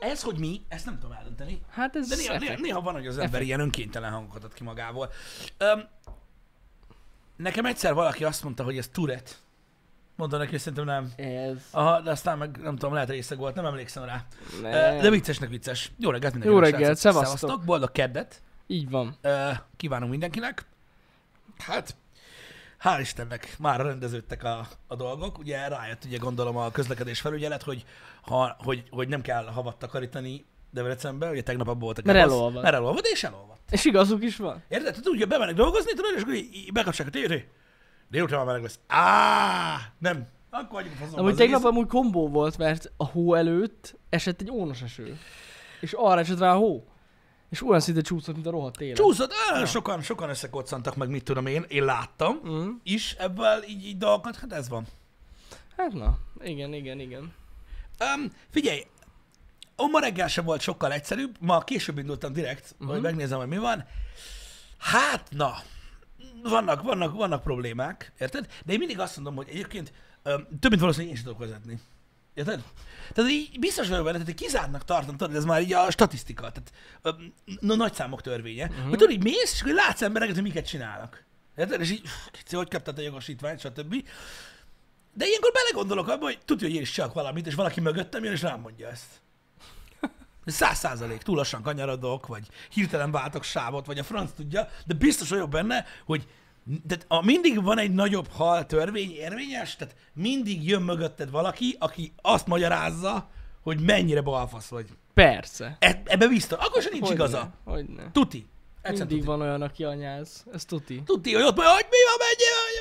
Ez, hogy mi, ezt nem tudom eldönteni. Hát ez De néha, néha, effekt. néha van, hogy az ember Effekt. ilyen önkéntelen hangokat ad ki magából. Öm, nekem egyszer valaki azt mondta, hogy ez Tourette. Mondta neki, hogy szerintem nem. Ez. Aha, de aztán meg nem tudom, lehet részeg volt, nem emlékszem rá. Nem. De viccesnek vicces. Jó reggelt mindenkinek. Jó reggelt, szevasztok. Boldog keddet. Így van. Ö, Kívánunk mindenkinek. Hát, hál' Istennek, már rendeződtek a, a dolgok. Ugye rájött, ugye gondolom a közlekedés felügyelet, hogy, ha, hogy, hogy nem kell havat takarítani Debrecenbe, ugye tegnap abban volt a Mert elolvad. Mert elolvad, és elolvad. És igazuk is van. Érted? Tehát ugye bemennek dolgozni, tudod, és akkor így- bekapcsolják a tévét. Délután már meleg lesz. Á, nem. Akkor hagyjuk a faszomba Amúgy tegnap amúgy kombó volt, mert a hó előtt esett egy ónos eső. És arra esett rá a hó. És olyan szinte csúszott, mint a rohadt élet. Csúszott, á, sokan, sokan összekoccantak meg, mit tudom én, én láttam Mm. is ebből így, így dolgokat, hát ez van. Hát na, igen, igen, igen. Um, figyelj, ó, ma reggel sem volt sokkal egyszerűbb, ma később indultam direkt, uh-huh. hogy megnézem, hogy mi van. Hát, na, vannak, vannak, vannak problémák, érted? De én mindig azt mondom, hogy egyébként um, több mint valószínűleg én sem tudok vezetni. Érted? Tehát így biztos vagyok benne, tehát kizártnak tartom, tudod, ez már így a statisztika, tehát no, nagy számok törvénye. Uh-huh. Hogy tudod, így mész, és akkor látsz embereket, hogy miket csinálnak. Érted? És így, "Kicsi, hogy kaptad a jogosítványt, stb. De ilyenkor belegondolok abba, hogy tudja, hogy én is csak valamit, és valaki mögöttem jön, és rám mondja ezt. Száz százalék, túl lassan kanyarodok, vagy hirtelen váltok sávot, vagy a franc tudja, de biztos vagyok benne, hogy tehát a, mindig van egy nagyobb hal törvény érvényes, tehát mindig jön mögötted valaki, aki azt magyarázza, hogy mennyire balfasz vagy. Persze. E, ebbe biztos. Akkor sem nincs Hogyne, igaza. Hogyne. Tuti. Egyszerűen Mindig tuti. van olyan, aki anyáz. Ez tuti. Tuti, hogy ott mondja, hogy mi van,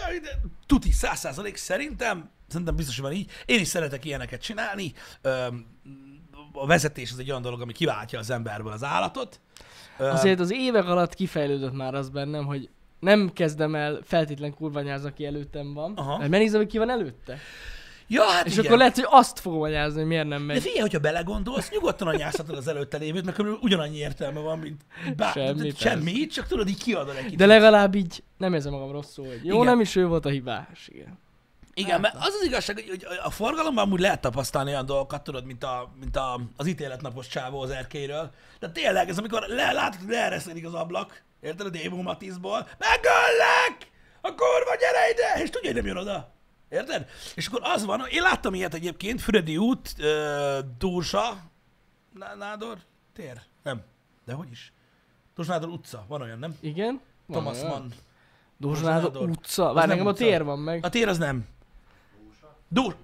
mennyi Tuti, száz százalék szerintem, szerintem biztos, hogy van így. Én is szeretek ilyeneket csinálni. A vezetés az egy olyan dolog, ami kiváltja az emberből az állatot. Azért az évek alatt kifejlődött már az bennem, hogy nem kezdem el feltétlen kurvanyázni, aki előttem van, Aha. mert megnézem, hogy ki van előtte. Ja, hát És igen. akkor lehet, hogy azt fogom anyázni, hogy miért nem De megy. figyelj, hogyha belegondolsz, nyugodtan anyázhatod az előtte lévőt, mert körülbelül ugyanannyi értelme van, mint bár, Semmi, persze. semmi, csak tudod, így kiadod egy kicsit. De legalább így nem érzem magam rosszul, hogy jó, Igen. nem is ő volt a hibás. Igen. Igen, mert az az igazság, hogy- hogy a forgalomban amúgy lehet tapasztalni olyan dolgokat, tudod, mint, a, mint a, az ítéletnapos csávó az erkéről. De tényleg, ez amikor le, látod, hogy leereszedik az ablak, érted, a Démo Matizból, megöllek! A kurva, gyere ide! És tudja, hogy nem jön oda. Érted? És akkor az van, én láttam ilyet egyébként, Füredi út, ö, Ná- Nádor, tér? Nem. De hogy is? Dózsa Nádor utca, van olyan, nem? Igen? Van Thomas olyan. Mann. Dózsnádor Dózsnádor. utca. Várj, nekem a tér van meg. A tér az nem. Dózsa.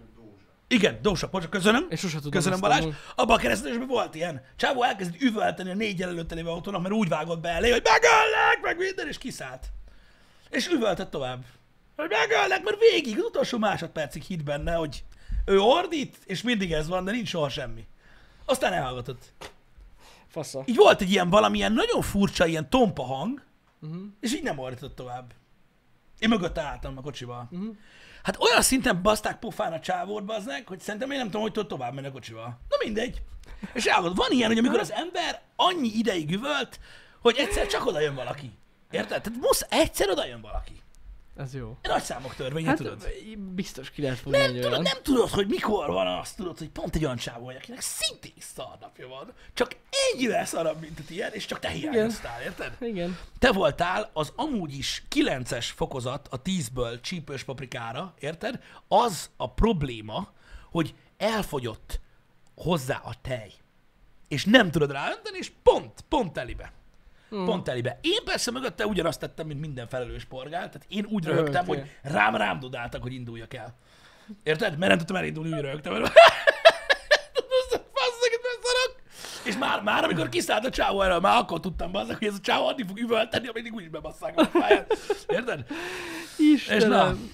Igen, Dózsa, bocsánat, köszönöm. És sose tudom Köszönöm Balázs. amúgy. Abban a keresztülésben volt ilyen. Csávó elkezdett üvölteni a négy előtte lévő autónak, mert úgy vágott be elé, hogy megöllek, meg minden, és kiszállt. És üvöltett tovább. Hogy megöllek, mert végig, az utolsó másodpercig hitt benne, hogy ő ordít, és mindig ez van, de nincs soha semmi. Aztán elhallgatott. Fasza. Így volt egy ilyen valamilyen nagyon furcsa, ilyen tompa hang, Uh-huh. és így nem ordított tovább. Én mögötte álltam a kocsival. Uh-huh. Hát olyan szinten baszták pofán a csávót, bazdnek, hogy szerintem én nem tudom, hogy tud tovább menni a kocsival. Na mindegy. És elgondolod, van ilyen, hogy amikor az ember annyi ideig üvölt, hogy egyszer csak oda jön valaki. Érted? Tehát musz, egyszer oda jön valaki. Ez jó. Nagy számok törvénye, Hát tudod. biztos ki lehet fogni Nem tudod, olyan. nem tudod, hogy mikor van azt, tudod, hogy pont egy olyan csávó, akinek szintén szarnapja van, csak ennyire szarabb, mint a tiéd, és csak te hiányoztál, érted? Igen. Te voltál az amúgy is 9-es fokozat a 10-ből csípős paprikára, érted? Az a probléma, hogy elfogyott hozzá a tej. És nem tudod ráönteni, és pont, pont telibe. Hmm. Pont telibe. Én persze mögötte ugyanazt tettem, mint minden felelős porgál, tehát én úgy röhögtem, hogy rám rám dudáltak, hogy induljak el. Érted? Mert nem tudtam elindulni, úgy röhögtem. És már, már amikor kiszállt a csávó erről, már akkor tudtam bazzak, hogy ez a csávó addig fog üvölteni, ameddig úgyis bebasszák a pályán. Érted? És na, Istenem.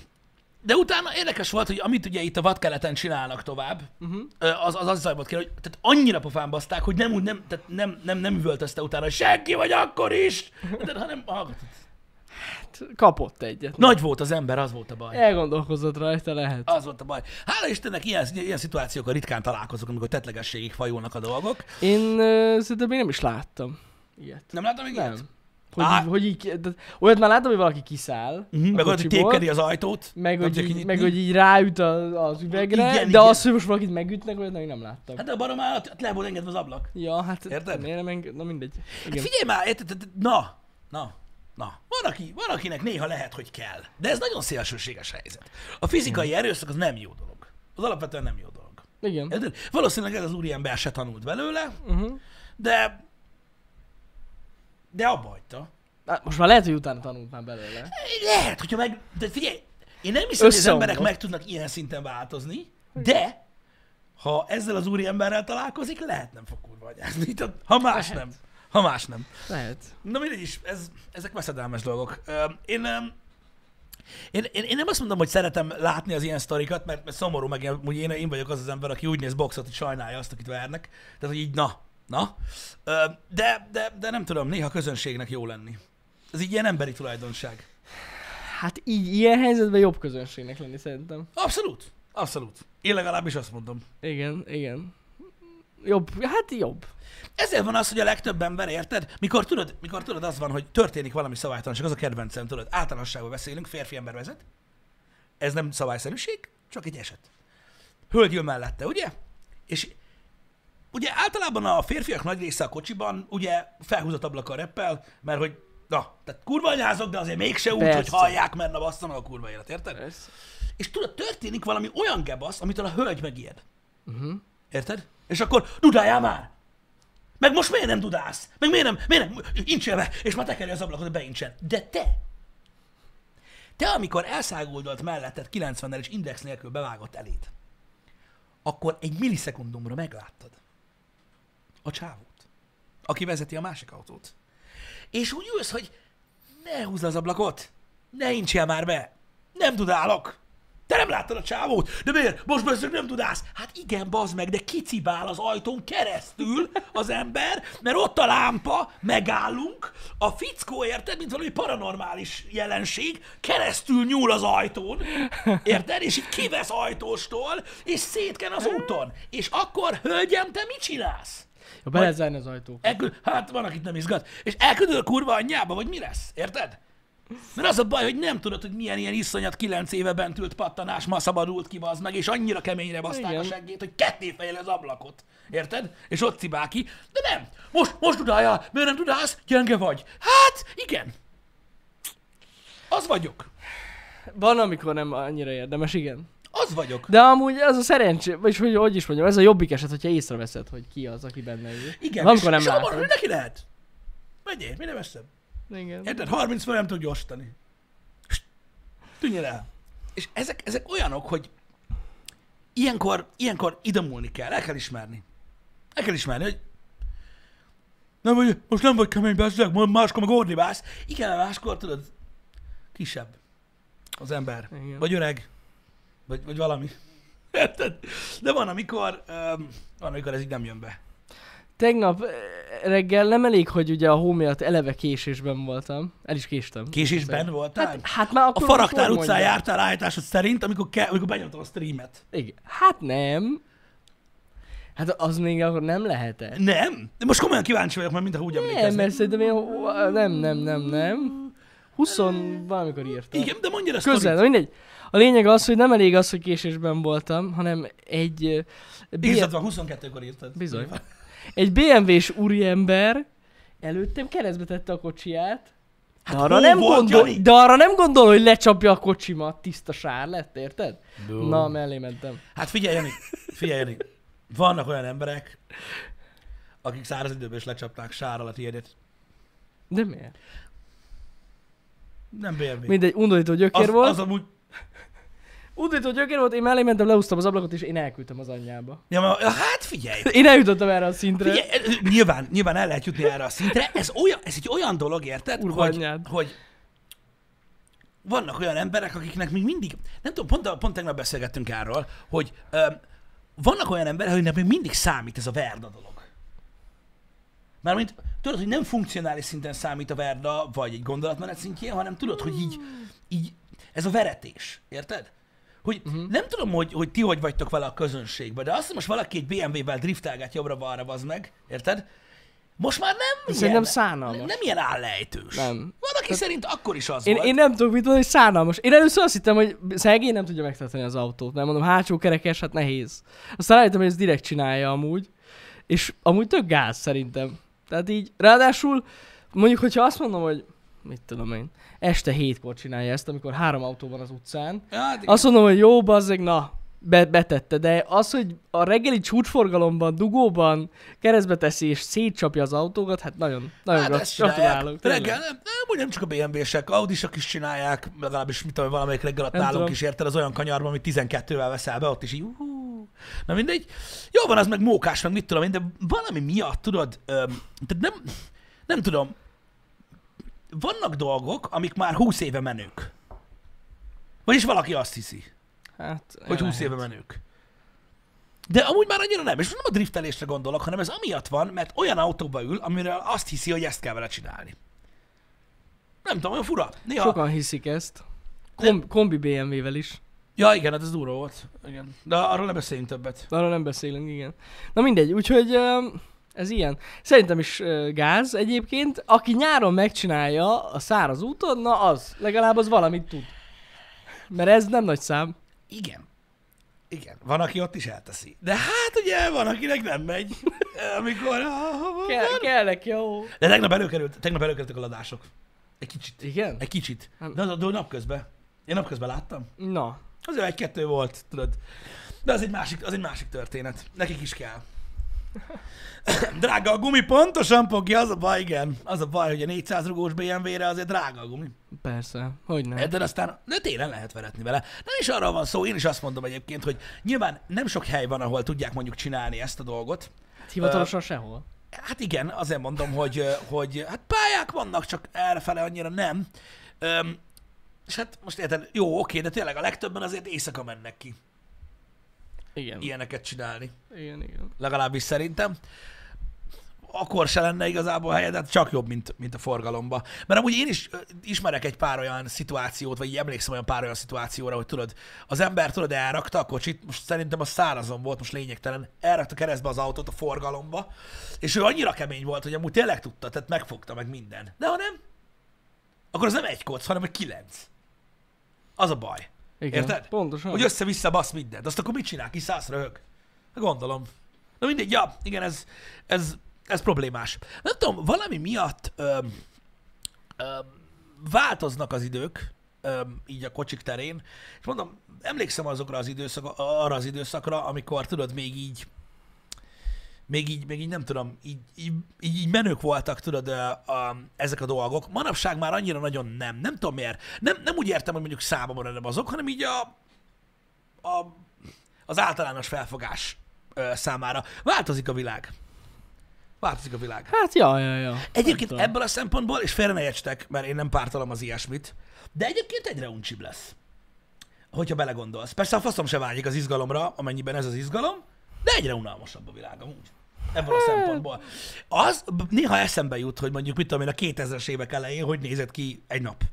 De utána érdekes volt, hogy amit ugye itt a vadkeleten csinálnak tovább, uh-huh. az, az az zajbott ki, hogy tehát annyira pofán baszták, hogy nem, úgy nem, tehát nem, nem, nem üvöltözte utána, hogy senki vagy akkor is, de, hanem hallgatott. Kapott egyet. Nagy volt az ember, az volt a baj. Elgondolkozott rajta, lehet. Az volt a baj. Hála Istennek ilyen, ilyen szituációkkal ritkán találkozok, amikor tetlegességig fajulnak a dolgok. Én szerintem még nem is láttam ilyet. Nem láttam még Nem. ilyet? Hogy, Á. hogy így, olyat már láttam, hogy valaki kiszáll. Uh-huh, meg hogy tépkedi az ajtót. meg, hogy így, meg hogy így ráüt a, az üvegre, Igen, de igen. az, hogy most valakit megütnek, olyat még nem láttam. Hát de a barom állat, le volt engedve az ablak. ja, hát Érted? miért nem enged... Na mindegy. Hát Igen. figyelj már, érted? Na, na, na. Van, aki, van, akinek néha lehet, hogy kell. De ez nagyon szélsőséges helyzet. A fizikai erőszak az nem jó dolog. Az alapvetően nem jó dolog. Igen. Érted? Valószínűleg ez az úriember se tanult belőle, Uh-huh. de de abba hagyta. Hát most már lehet, hogy utána tanult már belőle. Lehet, hogyha meg... De figyelj, én nem hiszem, hogy az emberek meg tudnak ilyen szinten változni, de ha ezzel az úriemberrel találkozik, lehet nem fog kurva anyázni. Ha más Lehet. nem. Ha más nem. Lehet. Na mindegy is, ez, ezek veszedelmes dolgok. Én, én, én, én, nem azt mondom, hogy szeretem látni az ilyen sztorikat, mert, mert szomorú, meg én, én vagyok az az ember, aki úgy néz boxot, hogy sajnálja azt, akit vernek. Tehát, hogy így na, na. De, de, de nem tudom, néha közönségnek jó lenni. Ez így ilyen emberi tulajdonság. Hát így ilyen helyzetben jobb közönségnek lenni szerintem. Abszolút. Abszolút. Én legalábbis azt mondom. Igen, igen. Jobb, hát jobb. Ezért van az, hogy a legtöbb ember, érted? Mikor tudod, mikor tudod, az van, hogy történik valami szabálytalanság, az a kedvencem, tudod, általánosságban beszélünk, férfi ember vezet. Ez nem szabályszerűség, csak egy eset. Hölgy jön mellette, ugye? És ugye általában a férfiak nagy része a kocsiban ugye felhúzott ablakkal reppel, mert hogy na, tehát kurva anyázok, de azért mégse úgy, hogy hallják, mert na bassza meg a kurva élet, érted? Persze. És tudod, történik valami olyan gebasz, amitől a hölgy megijed. Uh-huh. Érted? És akkor dudáljál már! Meg most miért nem dudálsz? Meg miért nem, miért nem, incsen be, és már tekeri az ablakot, hogy beincsen. De te, te amikor elszáguldolt melletted 90-nel és index nélkül bevágott eléd, akkor egy millisekundumra megláttad a csávót, aki vezeti a másik autót. És úgy ülsz, hogy ne húzd az ablakot, ne incsél már be, nem dudálok. Te nem láttad a csávót? De miért? Most beszélünk, nem tudás. Hát igen, bazd meg, de kicibál az ajtón keresztül az ember, mert ott a lámpa, megállunk, a fickó, érted, mint valami paranormális jelenség, keresztül nyúl az ajtón, érted? És így kivesz ajtóstól, és szétken az úton. És akkor, hölgyem, te mit csinálsz? Ja, be lehet zárni az. Elküld, hát van, akit nem izgat. És elküldöd a kurva anyjába, vagy mi lesz? Érted? Mert az a baj, hogy nem tudod, hogy milyen ilyen iszonyat kilenc éve bent ült pattanás ma szabadult ki, az meg, és annyira keményre baszták a Igen. seggét, hogy ketté fejel az ablakot. Érted? És ott cibál ki. De nem. Most, most tudálja. Miért nem tudálsz? Gyenge vagy. Hát, igen. Az vagyok. Van, amikor nem annyira érdemes, igen. Az vagyok. De amúgy az a szerencsé, vagy hogy, hogy is mondjam, ez a jobbik eset, hogyha észreveszed, hogy ki az, aki benne ül. Igen. Van, és, amikor nem és abban, hogy neki lehet. Megyél, mi nem eszem. Igen. Érted? 30 fel nem tud gyorsítani. Tűnjél el. És ezek, ezek olyanok, hogy ilyenkor, ilyenkor idomulni kell, el kell ismerni. El kell ismerni, hogy nem vagy, most nem vagy kemény, bezzeg, máskor meg ordibálsz. Igen, máskor tudod, kisebb az ember. Igen. Vagy öreg. Vagy, vagy valami. Érted? De van, amikor, um, van, amikor ez így nem jön be. Tegnap reggel nem elég, hogy ugye a hó miatt eleve késésben voltam. El is késtem. Késésben voltál? Hát, hát már a akkor Faraktár hogy utcán mondjam? jártál állításod szerint, amikor, ke- amikor benyomtam a streamet. Igen. Hát nem. Hát az még akkor nem lehetett. Nem? De most komolyan kíváncsi vagyok, mert mintha úgy Nem, emlékeznék. mert szerintem én, nem, nem, nem, nem. 20 valamikor írtam. Igen, de mondja ezt. Közel, mindegy. A lényeg az, hogy nem elég az, hogy késésben voltam, hanem egy... B- Igazad van, 22-kor írtad. Bizony. Egy BMW-s úriember előttem keresztbe tette a kocsiját, de, Hát arra hol nem volt, gondol, Jani? de arra nem gondol, hogy lecsapja a kocsimat, tiszta sár lett, érted? Na, mellé mentem. Hát figyelj, Jani, figyelj, Jani. Vannak olyan emberek, akik száraz időben is lecsapták sárral a tiédet. De miért? Nem BMW. Mindegy, undorító gyökér az, volt. az amúgy... Undorító gyökér volt, én mellé mentem, leúztam az ablakot, és én elküldtem az anyjába. Ja, ma- hát figyelj, Én eljutottam erre a szintre. Figyelj, nyilván, nyilván el lehet jutni erre a szintre. Ez, olyan, ez egy olyan dolog, érted, hogy, anyád. hogy vannak olyan emberek, akiknek még mindig, nem tudom, pont, pont tegnap beszélgettünk erről, hogy öm, vannak olyan emberek, akiknek még mindig számít ez a verda dolog. Mármint tudod, hogy nem funkcionális szinten számít a verda, vagy egy gondolatmenet szintjén, hanem tudod, hogy így, így ez a veretés, érted? Hogy uh-huh. nem tudom, hogy, hogy ti hogy vagytok vele a közönségben, de azt, hogy most valaki egy BMW-vel driftelget jobbra-balra, az meg, érted? Most már nem Szerintem ilyen, szánalmas. nem, nem ilyen állejtős. Nem. Van, aki szerint akkor is az Én, volt. én nem tudok mit mondani, hogy szánalmas. Én először azt hittem, hogy szegény nem tudja megtartani az autót, mert mondom, hátsó kerekes, hát nehéz. Aztán rájöttem, hogy ez direkt csinálja amúgy, és amúgy tök gáz szerintem. Tehát így, ráadásul mondjuk, hogyha azt mondom, hogy mit tudom én, este hétkor csinálja ezt, amikor három autó van az utcán, Ja, hát igen. azt mondom, hogy jó, bazzeg, na, be, betette, de az, hogy a reggeli csúcsforgalomban, dugóban keresztbe teszi és szétcsapja az autókat, hát nagyon, nagyon Hát csinálják. gratulálok. Reggel, nem, nem, nem csak a BMW-sek, Audisok is csinálják, legalábbis mit tudom, valamelyik reggel ott nálunk tudom. is érted az olyan kanyarban, amit 12-vel veszel be, ott is így, uhú. Na mindegy. Jó van, az meg mókás, meg mit tudom én, de valami miatt, tudod, öm, tehát nem, nem tudom, vannak dolgok, amik már 20 éve menők. Vagyis valaki azt hiszi, Hát, hogy 20 éve menők. De amúgy már annyira nem, és nem a driftelésre gondolok, hanem ez amiatt van, mert olyan autóba ül, amiről azt hiszi, hogy ezt kell vele csinálni. Nem tudom, olyan fura. Néha... Sokan hiszik ezt. Kom- kombi BMW-vel is. Ja, igen, hát ez durva volt. Igen. De arról ne beszéljünk többet. Arról nem beszélünk, igen. Na mindegy, úgyhogy öm, ez ilyen. Szerintem is gáz egyébként. Aki nyáron megcsinálja a száraz úton, na az. Legalább az valamit tud. Mert ez nem nagy szám. Igen. Igen. Van, aki ott is elteszi. De hát ugye van, akinek nem megy. Amikor... Kell, kell neki, jó. De tegnap, előkerült, tegnap előkerültek a ladások. Egy kicsit. Igen? Egy kicsit. Nem. De, de napközben. Én napközben láttam. Na. Azért egy-kettő volt, tudod. De az egy másik, az egy másik történet. Nekik is kell. drága a gumi, pontosan, Poki, az a baj, igen. Az a baj, hogy a 400 rugós BMW-re azért drága a gumi. Persze. Hogy nem. De aztán de télen lehet veretni vele. Nem is arra van szó, én is azt mondom egyébként, hogy nyilván nem sok hely van, ahol tudják mondjuk csinálni ezt a dolgot. Hivatalosan sehol. Hát igen, azért mondom, hogy, hogy hát pályák vannak, csak errefele annyira nem. Öm, és hát most érted, jó, oké, de tényleg a legtöbben azért éjszaka mennek ki Igen. ilyeneket csinálni. Igen, igen. Legalábbis szerintem. Akkor se lenne igazából helyed, hát csak jobb, mint, mint a forgalomba. Mert amúgy én is ismerek egy pár olyan szituációt, vagy így emlékszem olyan pár olyan szituációra, hogy tudod, az ember tudod, elrakta a kocsit, most szerintem a szárazon volt, most lényegtelen, elrakta keresztbe az autót a forgalomba, és ő annyira kemény volt, hogy amúgy tényleg tudta, tehát megfogta meg minden. De ha nem, akkor az nem egy koc, hanem egy kilenc. Az a baj. Igen. Érted? Pontosan. Hogy össze-vissza basz mindent. Azt akkor mit csinál? Kiszállsz röhög? Gondolom. Na mindegy, ja, igen, ez, ez, ez problémás. Nem tudom, valami miatt öm, öm, változnak az idők, öm, így a kocsik terén, és mondom, emlékszem azokra az időszak, arra az időszakra, amikor tudod, még így még így, még így nem tudom, így, így, így, így menők voltak, tudod, a, a, ezek a dolgok. Manapság már annyira nagyon nem. Nem tudom miért. Nem, nem úgy értem, hogy mondjuk számomra nem azok, hanem így a, a, az általános felfogás ö, számára. Változik a világ. Változik a világ. Hát, ja, ja, ja. Egyébként ebből a szempontból, és félre ne értsetek, mert én nem pártolom az ilyesmit, de egyébként egyre uncsibb lesz. Hogyha belegondolsz. Persze a faszom se vágyik az izgalomra, amennyiben ez az izgalom, de egyre unalmasabb a világ amúgy. Ebből a szempontból. Az néha eszembe jut, hogy mondjuk mit tudom én a 2000-es évek elején, hogy nézett ki egy nap.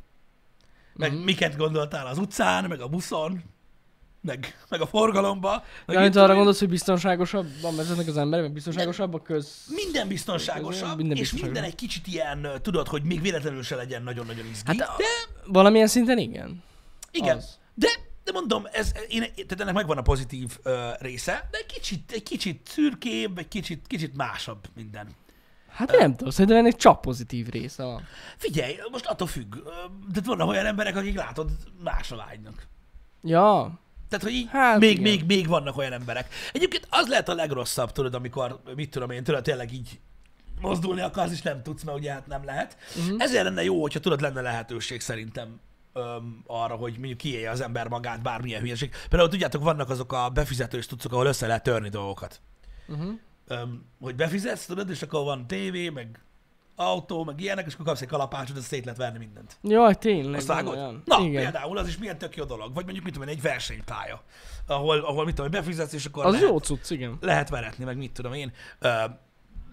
Meg Mhm. miket gondoltál az utcán, meg a buszon, meg, meg a forgalomba. Meg Ja, arra én. gondolsz, hogy biztonságosabban vezetnek az emberek, meg biztonságosabb a köz... Minden biztonságosabb, Minden és biztonságosabb. minden egy kicsit ilyen, tudod, hogy még véletlenül se legyen nagyon-nagyon izgi. Hát, a- de Valamilyen szinten igen. igen, az. de, de mondom, ez, én, tehát ennek megvan a pozitív ö, része, de egy kicsit, egy kicsit szürkébb, egy kicsit, kicsit másabb minden. Hát nem tudom, szerintem ennek csak pozitív része van. Figyelj, most attól függ. De vannak olyan emberek, akik látod, másra vágynak. Ja, Tehát, hogy így Hát még, igen. még, még vannak olyan emberek. Egyébként az lehet a legrosszabb, tudod, amikor, mit tudom én, tudod, tényleg így mozdulni akarsz, és nem tudsz, mert ugye hát nem lehet. Uh-huh. Ezért lenne jó, hogyha tudod, lenne lehetőség szerintem öm, arra, hogy mondjuk kiélje az ember magát, bármilyen hülyeség. Például tudjátok, vannak azok a befizetős tudszok, ahol össze lehet törni dolgokat. uh-huh. Öm, hogy befizetsz, tudod, és akkor van tévé, meg autó, meg ilyenek, és akkor kapsz egy kalapácsot, és szét lehet verni mindent. Jaj, tényleg. Azt vágod? olyan. Na, igen. például az is milyen tök jó dolog. Vagy mondjuk, mit tudom én, egy versenypálya, ahol, ahol mit tudom befizetsz, és akkor Az lehet, jó cucc, igen. lehet veretni, meg mit tudom én. Ö,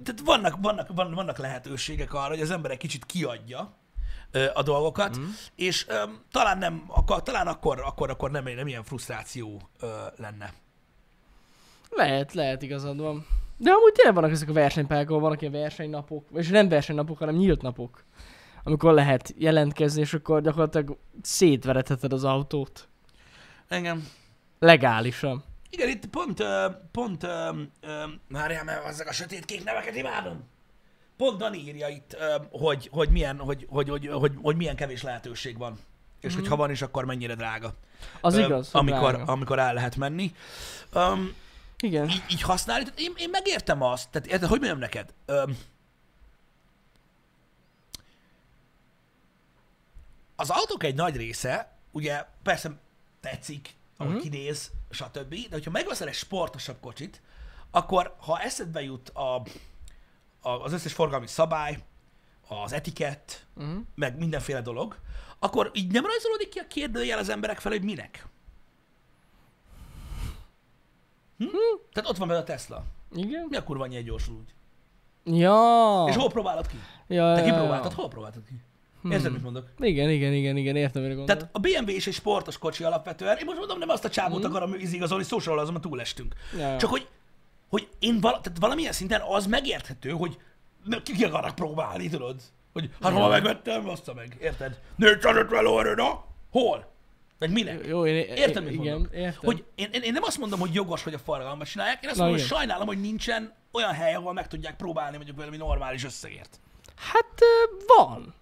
tehát vannak, vannak, van- vannak lehetőségek arra, hogy az ember egy kicsit kiadja a dolgokat, mm. és ö, talán nem, akkor, talán akkor, akkor, akkor nem, nem ilyen frusztráció ö, lenne. Lehet, lehet igazad van. De amúgy tényleg vannak ezek a versenypályák, ahol vannak ilyen versenynapok, és nem versenynapok, hanem nyílt napok, amikor lehet jelentkezni, és akkor gyakorlatilag szétveretheted az autót. Engem. Legálisan. Igen, itt pont, pont, ö, ö, várjál, mert ezek a sötétkék neveket imádom. Pont Dani írja itt, hogy, hogy, milyen, hogy, hogy, hogy, hogy, hogy milyen kevés lehetőség van. És mm-hmm. hogy ha van is, akkor mennyire drága. Az igaz, amikor, drága. amikor el lehet menni. Um, Igen. így, így használni. Én, én megértem azt, tehát érted, hogy mondjam neked? Öm, az autók egy nagy része, ugye persze tetszik, ahogy uh-huh. kinéz, stb. De hogyha megveszel egy sportosabb kocsit, akkor ha eszedbe jut a, az összes forgalmi szabály, az etikett, Uh-huh. meg mindenféle dolog, akkor így nem rajzolódik ki a kérdőjel az emberek felé, hogy minek? Hm? Tehát ott van benne a Tesla. Igen? Mi a kurva egy gyorsul úgy? Ja. És hol próbálod ki? ja, Te ja, ja. kipróbáltad? Hol próbáltad ki? Érted, mit mondok? Igen, igen, igen, igen, értem, mire gondolod. Tehát a BMW is egy sportos kocsi alapvetően. Én most mondom, nem azt a csávót Mhm. akarom igazolni, szó sem azon túlestünk. Ja, ja. Csak hogy, hogy én vala, tehát valamilyen szinten az megérthető, hogy ki, ki akarnak próbálni, tudod? Hogy hát ha megvettem, azt meg, érted? 450 lóerő, na? Hol? Vagy minek? Jó, én, Érted, mit igen, mondok? értem. Hogy én, én, én, nem azt mondom, hogy jogos, hogy a forgalmat csinálják, én azt Na, mondom, hogy igen. sajnálom, hogy nincsen olyan hely, ahol meg tudják próbálni mondjuk valami normális összegért. Hát van.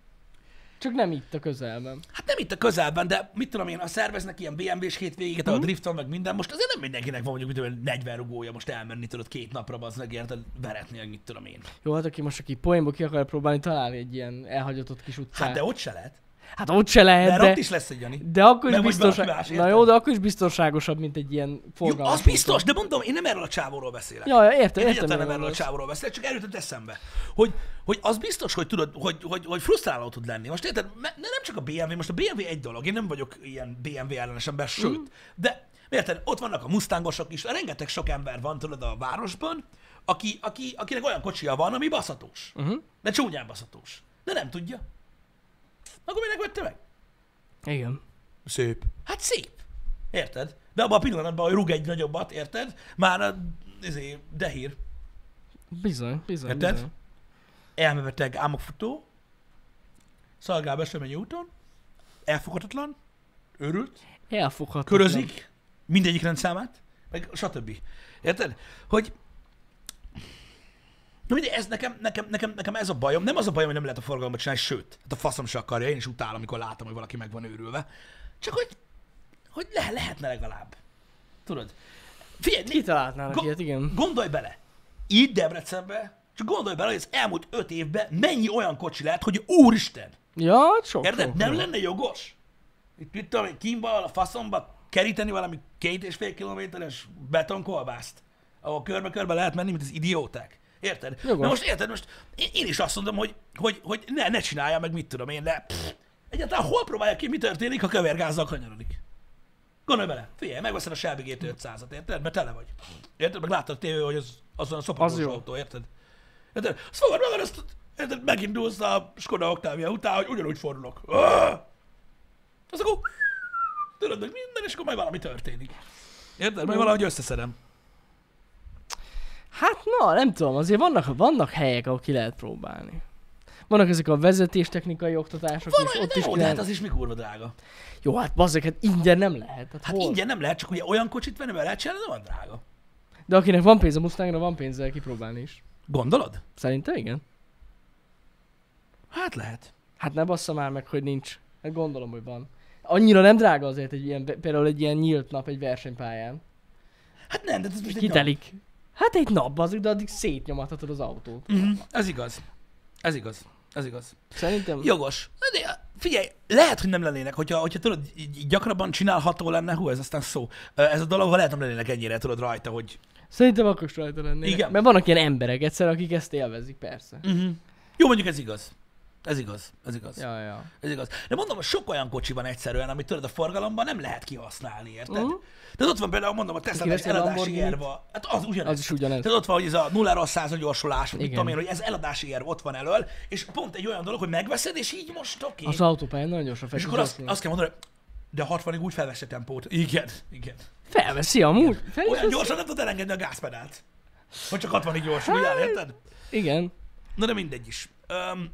Csak nem itt a közelben. Hát nem itt a közelben, de mit tudom én, ha szerveznek ilyen BMW-s hétvégéket, Mhm. a drifton, meg minden, most azért nem mindenkinek van mondjuk, mit tudom én, 40 rugója most elmenni, tudod, két napra az meg érted, veretni, meg mit tudom én. Jó, hát aki most aki poénból ki akar próbálni találni egy ilyen elhagyatott kis utcát. Hát de ott se lehet. Hát ott se lehet, Mert de, ott is lesz egy Jani. de akkor is biztonság... Na jó, de akkor is biztonságosabb, mint egy ilyen Jó, forgalmas az biztos, de mondom, én nem erről a csávóról beszélek. Ja, ja, értem, Én értem. egyáltalán nem erről a csávóról beszélek, csak erőtött eszembe. Hogy, hogy az biztos, hogy tudod, hogy, hogy, hogy frusztráló tud lenni. Most érted, nem csak a BMW, most a BMW egy dolog, én nem vagyok ilyen BMW ellenes ember, sőt, Mm. de érted, ott vannak a mustangosok is, rengeteg sok ember van, tudod, a városban, aki, aki, akinek olyan kocsia van, ami baszatós. Uh-huh. De csúnyán baszatós. De nem tudja. Akkor minek vette meg? Igen. Szép. Hát szép. Érted? De abban a pillanatban, hogy rúg egy nagyobbat, érted? Már a, izé, dehír. Bizony, bizony, Érted? bizony. elmebeteg álmokfutó, szalgál Beslemenyi úton, elfogadhatatlan, őrült, Elfoghatatlan. körözik, mindegyik rendszámát, meg stb. Érted? Hogy Na mindegy, ez nekem, nekem, nekem, nekem ez a bajom. Nem az a bajom, hogy nem lehet a forgalmat csinálni, sőt, hát a faszom se akarja, én is utálom, amikor látom, hogy valaki meg van őrülve. Csak hogy, hogy le, lehetne legalább. Tudod? Figyelj, Kitalálnának Go- ilyet, igen. Gondolj bele, így Debrecenbe, csak gondolj bele, hogy az elmúlt öt évben mennyi olyan kocsi lehet, hogy úristen, Ja, sok, érted? sok, Nem sok. lenne jogos? Itt mit tudom kínba, a faszomba keríteni valami két és fél kilométeres betonkolbászt, ahol körbe-körbe lehet menni, mint az idióták. Érted? Jogos. Na most érted, most én, én is azt mondom, hogy, hogy, hogy ne, ne csinálja meg, mit tudom én, de pff, egyáltalán hol próbálja ki, mi történik, ha kövérgázzal kanyarodik? Gondolj bele, figyelj, megveszed a Shelby GT 500-at, érted? Mert tele vagy. Érted? Meg láttad a tévé, hogy az, azon a szopatós Az autó, érted? Érted? Azt fogod magad, azt, érted? Megindulsz a Skoda Octavia után, hogy ugyanúgy fordulok. Ah! Az akkor tudod, hogy minden, és akkor majd valami történik. Érted? Majd valahogy összeszedem. Hát na, nem tudom, azért vannak, vannak helyek, ahol ki lehet próbálni. Vannak ezek a vezetéstechnikai oktatások Van, is, ott de is jó, de hát lehet... az is mi kurva drága. Jó, hát bazzeg, hát ingyen nem lehet. Hát, Hát hol? ingyen nem lehet, csak ugye olyan kocsit venni, mert lehet csinálni, de van drága. De akinek van pénz a Mustangra, van pénzzel kipróbálni is. Gondolod? Szerintem igen. Hát lehet. Hát ne bassza már meg, hogy nincs. Hát gondolom, hogy van. Annyira nem drága azért egy ilyen, például egy ilyen nyílt nap egy versenypályán. Hát nem, de ez most egy Kitelik. Hát egy nap az, de addig szétnyomathatod az autót. Mhm, Ez igaz. Ez igaz. Ez igaz. Szerintem... Jogos. De figyelj, lehet, hogy nem lennének, hogyha, hogyha tudod, így gyakrabban csinálható lenne, hú, ez aztán szó. Ez a dolog, ha lehet, nem lennének ennyire, tudod, rajta, hogy... Szerintem akkor is rajta lennének. Igen. Mert vannak ilyen emberek egyszer, akik ezt élvezik, persze. Uh-huh. Jó, mondjuk ez igaz. Ez igaz, ez igaz. Ja, ja. Ez igaz. De mondom, hogy sok olyan kocsi van egyszerűen, amit tudod, a forgalomban nem lehet kihasználni, érted? Mhm. Uh-huh. Tehát ott van például, mondom, a Tesla egy eladási érva. Hát az ugyanez. Az is ugyanez. Tehát ott van, hogy ez a 0 100 gyorsulás, mit tudom én, hogy ez eladási érv ott van elől, és pont egy olyan dolog, hogy megveszed, és így most oké. Az autópályán nagyon gyorsan fel És tud akkor azt, azt kell mondani, hogy de 60-ig úgy felvesse tempót. Igen, igen. Felveszi amúgy. Fel Olyan gyorsan nem tudod elengedni a gázpedált. Hogy csak 60-ig gyorsul, jár, érted? Igen. Na de mindegy is. Öm,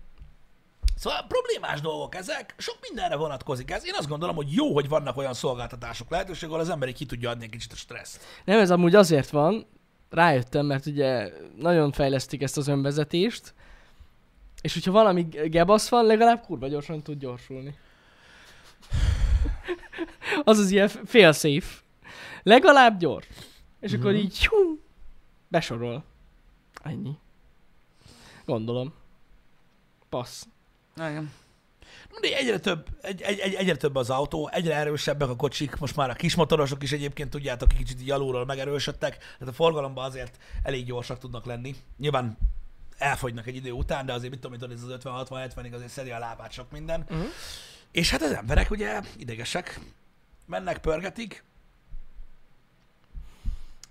szóval problémás dolgok ezek, sok mindenre vonatkozik ez. Én azt gondolom, hogy jó, hogy vannak olyan szolgáltatások lehetőség, ahol az ember ki tudja adni egy kicsit a stresszt. Nem, ez amúgy azért van, rájöttem, mert ugye nagyon fejlesztik ezt az önvezetést, és hogyha valami gebasz van, legalább kurva gyorsan tud gyorsulni. az az ilyen fail safe. Legalább gyors. És akkor Mhm. így hú, besorol. Ennyi. Gondolom. Passz. Igen. De egyre több, egy, egy, egy, egyre több az autó, egyre erősebbek a kocsik, most már a kismotorosok is egyébként tudjátok, kicsit így alulról megerősödtek, tehát a forgalomban azért elég gyorsak tudnak lenni. Nyilván elfogynak egy idő után, de azért mit tudom, hogy ez az 50-60-70-ig azért szedi a lábát sok minden. Uh-huh. És hát az emberek ugye idegesek, mennek, pörgetik,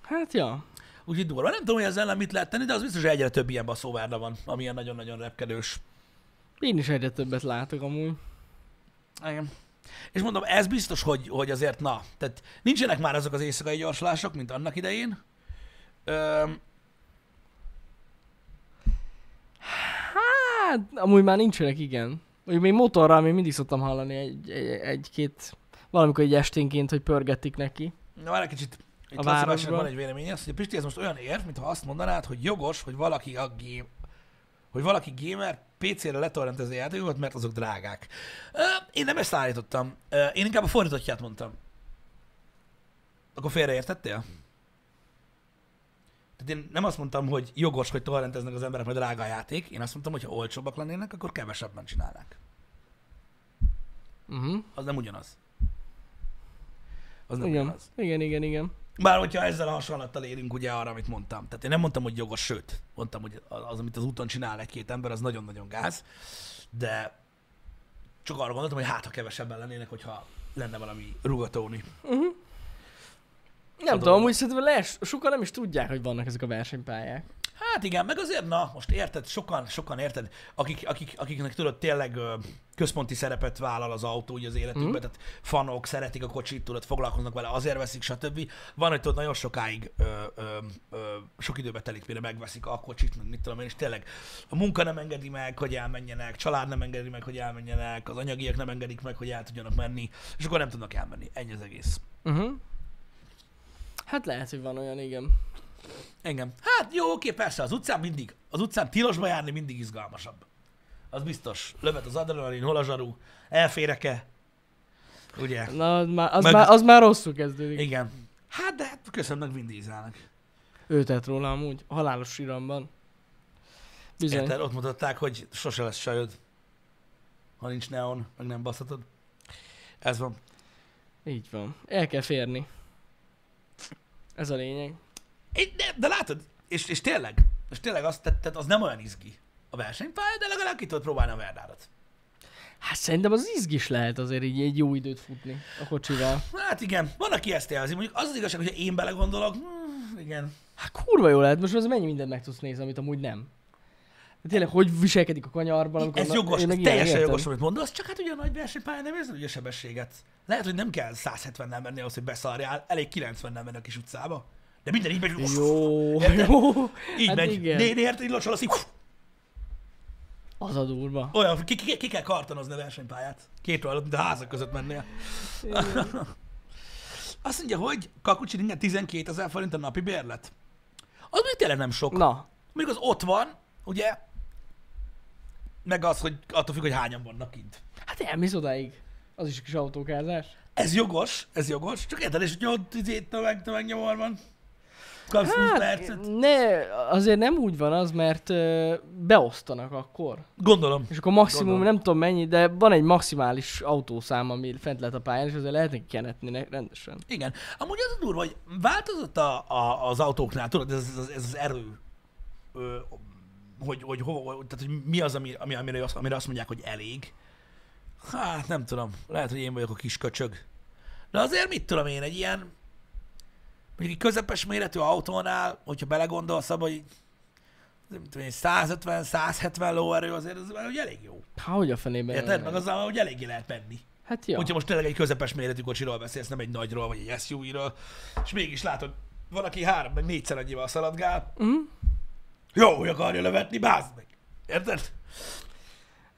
Hát ja. úgyhogy durva. Nem tudom, hogy ezzel ellen mit lehet tenni, de az biztos, hogy egyre több ilyen baszóvárda van, ami ilyen nagyon-nagyon repkedős. Én is egyre többet látok amúgy. Igen. És mondom, ez biztos, hogy, hogy azért na, tehát nincsenek már azok az éjszakai gyorsulások, mint annak idején. Öm, Hát, amúgy már nincsenek, igen. Mondjuk még motorral még mindig szoktam hallani egy, egy, egy-két, valamikor egy esténként, hogy pörgetik neki. na már egy kicsit, itt A városban. Van egy véleménye, azt mondja, Pisti, ez most olyan érv, mintha azt mondanád, hogy jogos, hogy valaki a game, hogy valaki gamer PC-re letorrentezi a játékokat, mert azok drágák. Én nem ezt állítottam. Én inkább a fordítottját mondtam. Akkor félreértettél? Tehát én nem azt mondtam, hogy jogos, hogy torrenteznek az emberek, mert drága a játék. Én azt mondtam, hogy ha olcsóbbak lennének, akkor kevesebben csinálnák. Uh-huh. Az nem ugyanaz. Az nem Igen. ugyanaz. igen, igen, igen. Bár hogyha ezzel a hasonlattal érünk ugye arra, amit mondtam. Tehát én nem mondtam, hogy jogos, sőt, mondtam, hogy az, amit az úton csinál egy-két ember, az nagyon-nagyon gáz, de csak arra gondoltam, hogy hát, ha kevesebben lennének, hogyha lenne valami rugatóni. Nem Tudom. tudom, amúgy szerintem les, sokan nem is tudják, hogy vannak ezek a versenypályák. Hát igen, meg azért, na, most érted, sokan, sokan érted, akik, akik, akiknek tudod, tényleg ö, központi szerepet vállal az autó ugye az életükben, Mhm. tehát fanok, szeretik a kocsit, tudod, foglalkoznak vele, azért veszik, stb. Van, hogy tudod, nagyon sokáig, ö, ö, ö, sok időbe telik, mire megveszik a kocsit, meg mit tudom én, és tényleg a munka nem engedi meg, hogy elmenjenek, család nem engedi meg, hogy elmenjenek, az anyagiak nem engedik meg, hogy el tudjanak menni, és akkor nem tudnak elmenni. Ennyi az egész. Uh-huh. Hát lehet, hogy van olyan, igen. Engem. Hát jó, oké, persze, az utcán mindig, az utcán tilosba járni mindig izgalmasabb. Az biztos. Lövet az adrenalin, hol a zsaru, elférek-e? Ugye? Na, az már, az, Meg- már, az már rosszul kezdődik. Igen. Hát, de hát köszönnek Vin Dieselnek. Ő tett róla amúgy, halálos síramban. Bizony. Érted? Ott mutatták, hogy sose lesz sajod, ha nincs neon, meg nem baszhatod. Ez van. Így van. El kell férni. Ez a lényeg. De, de látod, és, és tényleg, és tényleg az, tehát, tehát az nem olyan izgi a versenypálya, de legalább ki tudod próbálni a Verdárat. Hát szerintem az izgis lehet azért így egy jó időt futni a kocsival. Hát igen, van, aki ezt élvezi. Mondjuk az az igazság, hogyha én belegondolok, hmm, igen, Hát kurva jó lehet, most az mennyi mindent meg tudsz nézni, amit amúgy nem. De tényleg, hogy viselkedik a kanyarban, amikor... Ez jogos, ez teljesen értem. jogos, amit mondasz, csak hát ugye a nagy versenypályán nem érzed ugye a sebességet. Lehet, hogy nem kell 170-nel menni ahhoz, hogy beszarjál, elég 90-nel menni a kis utcába. De minden így megy, Jó, Érted? jó. így hát megy. igen. Né, né, érted, így locsol, az így, Az a durva. olyan, ki, ki, ki, kell kartonozni a versenypályát. Két alatt, mint a házak között mennél. Azt mondja, hogy Kakucsin igen 12 ezer forint a napi bérlet. Az még tényleg nem sok. Na, Mondjuk az ott van, ugye? Meg az, hogy attól függ, hogy hányan vannak kint. hát elmész odáig. Az is kis autókázás. Ez jogos, ez jogos, csak érted, és hogy ott izét tömeg, tömegnyomorban. Kapsz 20 Hát, percet. ne, azért nem úgy van az, mert ö, beosztanak akkor. Gondolom. És akkor maximum, Gondolom. nem tudom mennyi, de van egy maximális autószám, ami fent lehet a pályán, és azért lehet neki kenetni ne- rendesen. Igen. Amúgy az a durva, hogy változott a, a, az autóknál, tudod, ez, ez, ez az erő, ö, hogy, hogy, hova, tehát, hogy mi az, ami, ami, amire, azt, amire azt mondják, hogy elég. Hát nem tudom, lehet, hogy én vagyok a kis köcsög. De azért mit tudom én, egy ilyen, mondjuk egy közepes méretű autónál, hogyha belegondolsz abba, hogy nem tudom én, 150-170 lóerő azért az már ugye elég jó. Há, hogy a fenében? Érted? Meg azzal, hogy eléggé lehet menni. Hát jó. Hogyha most tényleg egy közepes méretű kocsiról beszélsz, nem egy nagyról, vagy egy SUV-ről, és mégis látod, valaki három, meg négyszer annyival szaladgál, Mhm. jó, hogy akarja lövetni, bázd meg. Érted?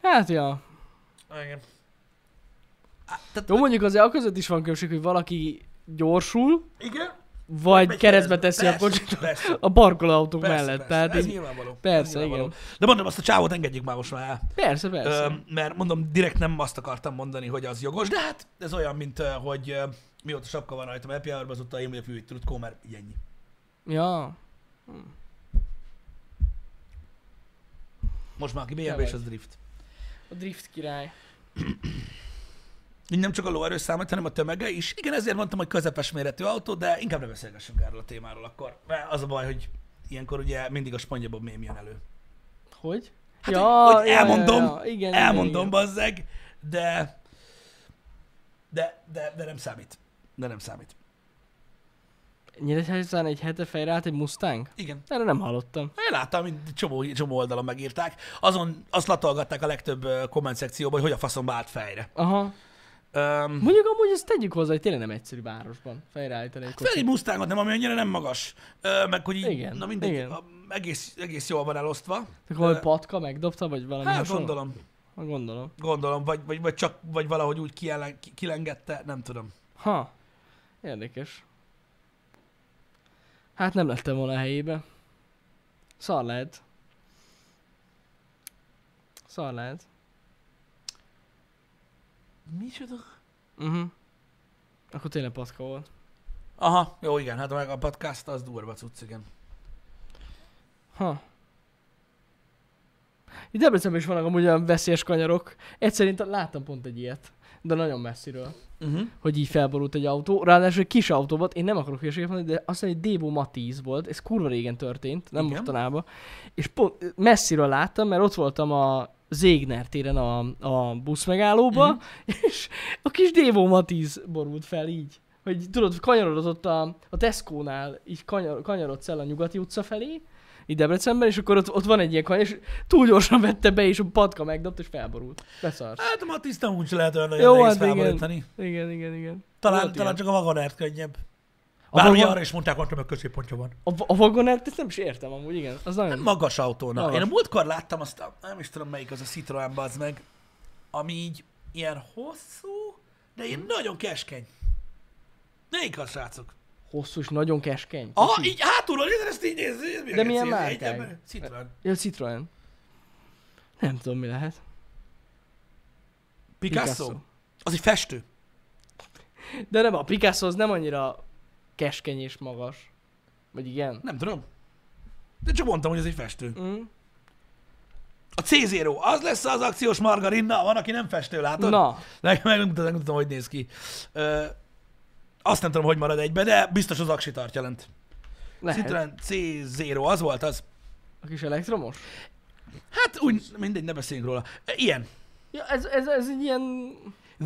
Hát, ja. Igen. Á, Tehát, Jó, mondjuk azért a között is van különbség, hogy valaki gyorsul, igen? Vagy keresztbe teszi a Persze, kocsit persze. a parkolóautók Persze, mellett. persze. Tehát ez így, nyilvánvaló. Persze, Ez nyilvánvaló. igen. De mondom, azt a csávot engedjük már most már el. persze, persze. Ö, mert mondom, direkt nem azt akartam mondani, hogy az jogos, de hát ez olyan, mint hogy mióta sapka van rajtam happy hour azóta én vagy a főügy tudod, Comer, így ennyi. Ja. Most már aki BMW és az drift. A drift király. Nem csak a lóerőszámot, hanem a tömege is. Igen, ezért mondtam, hogy közepes méretű autó, de inkább ne beszélgessünk erről a témáról akkor. Mert az a baj, hogy ilyenkor ugye mindig a spongyabob mém jön elő. Hogy? Hát, hogy, hogy elmondom, ja, ja. Igen, elmondom, igen, bazzeg, de, de, de, de nem számít. De nem számít. Nyíregyházán egy hete fejre állt egy Mustang? Igen. Erre nem hallottam. Én láttam, mint csomó, csomó oldalon megírták. Azon azt latolgatták a legtöbb komment szekcióban, hogy hogy a faszomba állt fejre. Aha. Um, Mondjuk amúgy ezt tegyük hozzá, hogy tényleg nem egyszerű városban fejreállítani egy fel egy kocsit. Mustangot nem, ami annyira nem magas. Ö, meg hogy így, Igen, na mindegy, igen. a- egész, egész jól van elosztva. Akkor valami Ö, patka megdobta, vagy valami Hát hasonló? gondolom, Ha, gondolom. gondolom, vagy, vagy, vagy csak, vagy valahogy úgy kielen, ki- kilengette, nem tudom. Ha. Érdekes. Hát nem lettem volna a helyébe. Szar lehet. Szar lehet. Micsoda? Uh-huh. Akkor tényleg patka volt. Aha, jó igen, hát meg a podcast az durva cucc, igen. Ha. Itt Debrecenben is vannak amúgy olyan veszélyes kanyarok. Egyszer én láttam pont egy ilyet, de nagyon messziről, Uh-huh. hogy így felborult egy autó. Ráadásul egy kis autó volt, én nem akarok hülyeséget mondani, de azt mondja, hogy Débo Matiz volt, ez kurva régen történt, nem Igen. mostanában. És pont messziről láttam, mert ott voltam a Zégner téren a, a busz megállóba, Mhm. és a kis Dévo Matiz borult fel így. Hogy tudod, kanyarodott a, a Tesco-nál, így kanyar, kanyarodsz el a Nyugati utca felé, így Debrecenben, és akkor ott, ott van egy ilyen kanyar, és túl gyorsan vette be, és a patka megdobt, és felborult. Beszart. Hát a tisztán úgy lehet olyan nagyon Jó, nehéz hát igen. Igen, igen, igen. Talán, talán csak a vagonert könnyebb. A Bár vagon- arra is mondták, hogy meg középpontja van. A, a vagonert, ezt nem is értem amúgy, igen. Az nagyon... Magas autónak. Magas. Én a múltkor láttam azt a, nem is tudom melyik az a Citroen bazd meg, ami így ilyen hosszú, de ilyen nagyon keskeny. Melyik az, srácok? Hosszú és nagyon keskeny. Ah, Kicsi. így hátulról, ezt így néz. ez mi a De milyen ember- Citroen. Ja, Citroen. Nem tudom, mi lehet. Picasso? Az egy festő. De nem, a Picasso az nem annyira keskeny és magas. Vagy igen? Nem tudom. De csak mondtam, hogy ez egy festő. Mm. A C0, az lesz az akciós margarinna, van, aki nem festő, látod? Na, Meg, meg megmutatom, megmutatom, hogy néz ki. Ö, azt nem tudom, hogy marad egybe, de biztos az aksi tartja lent. Citroen C0, az volt az. A kis elektromos? Hát úgy, mindegy, ne beszéljünk róla. Ilyen. Ja, ez, ez, ez egy ilyen...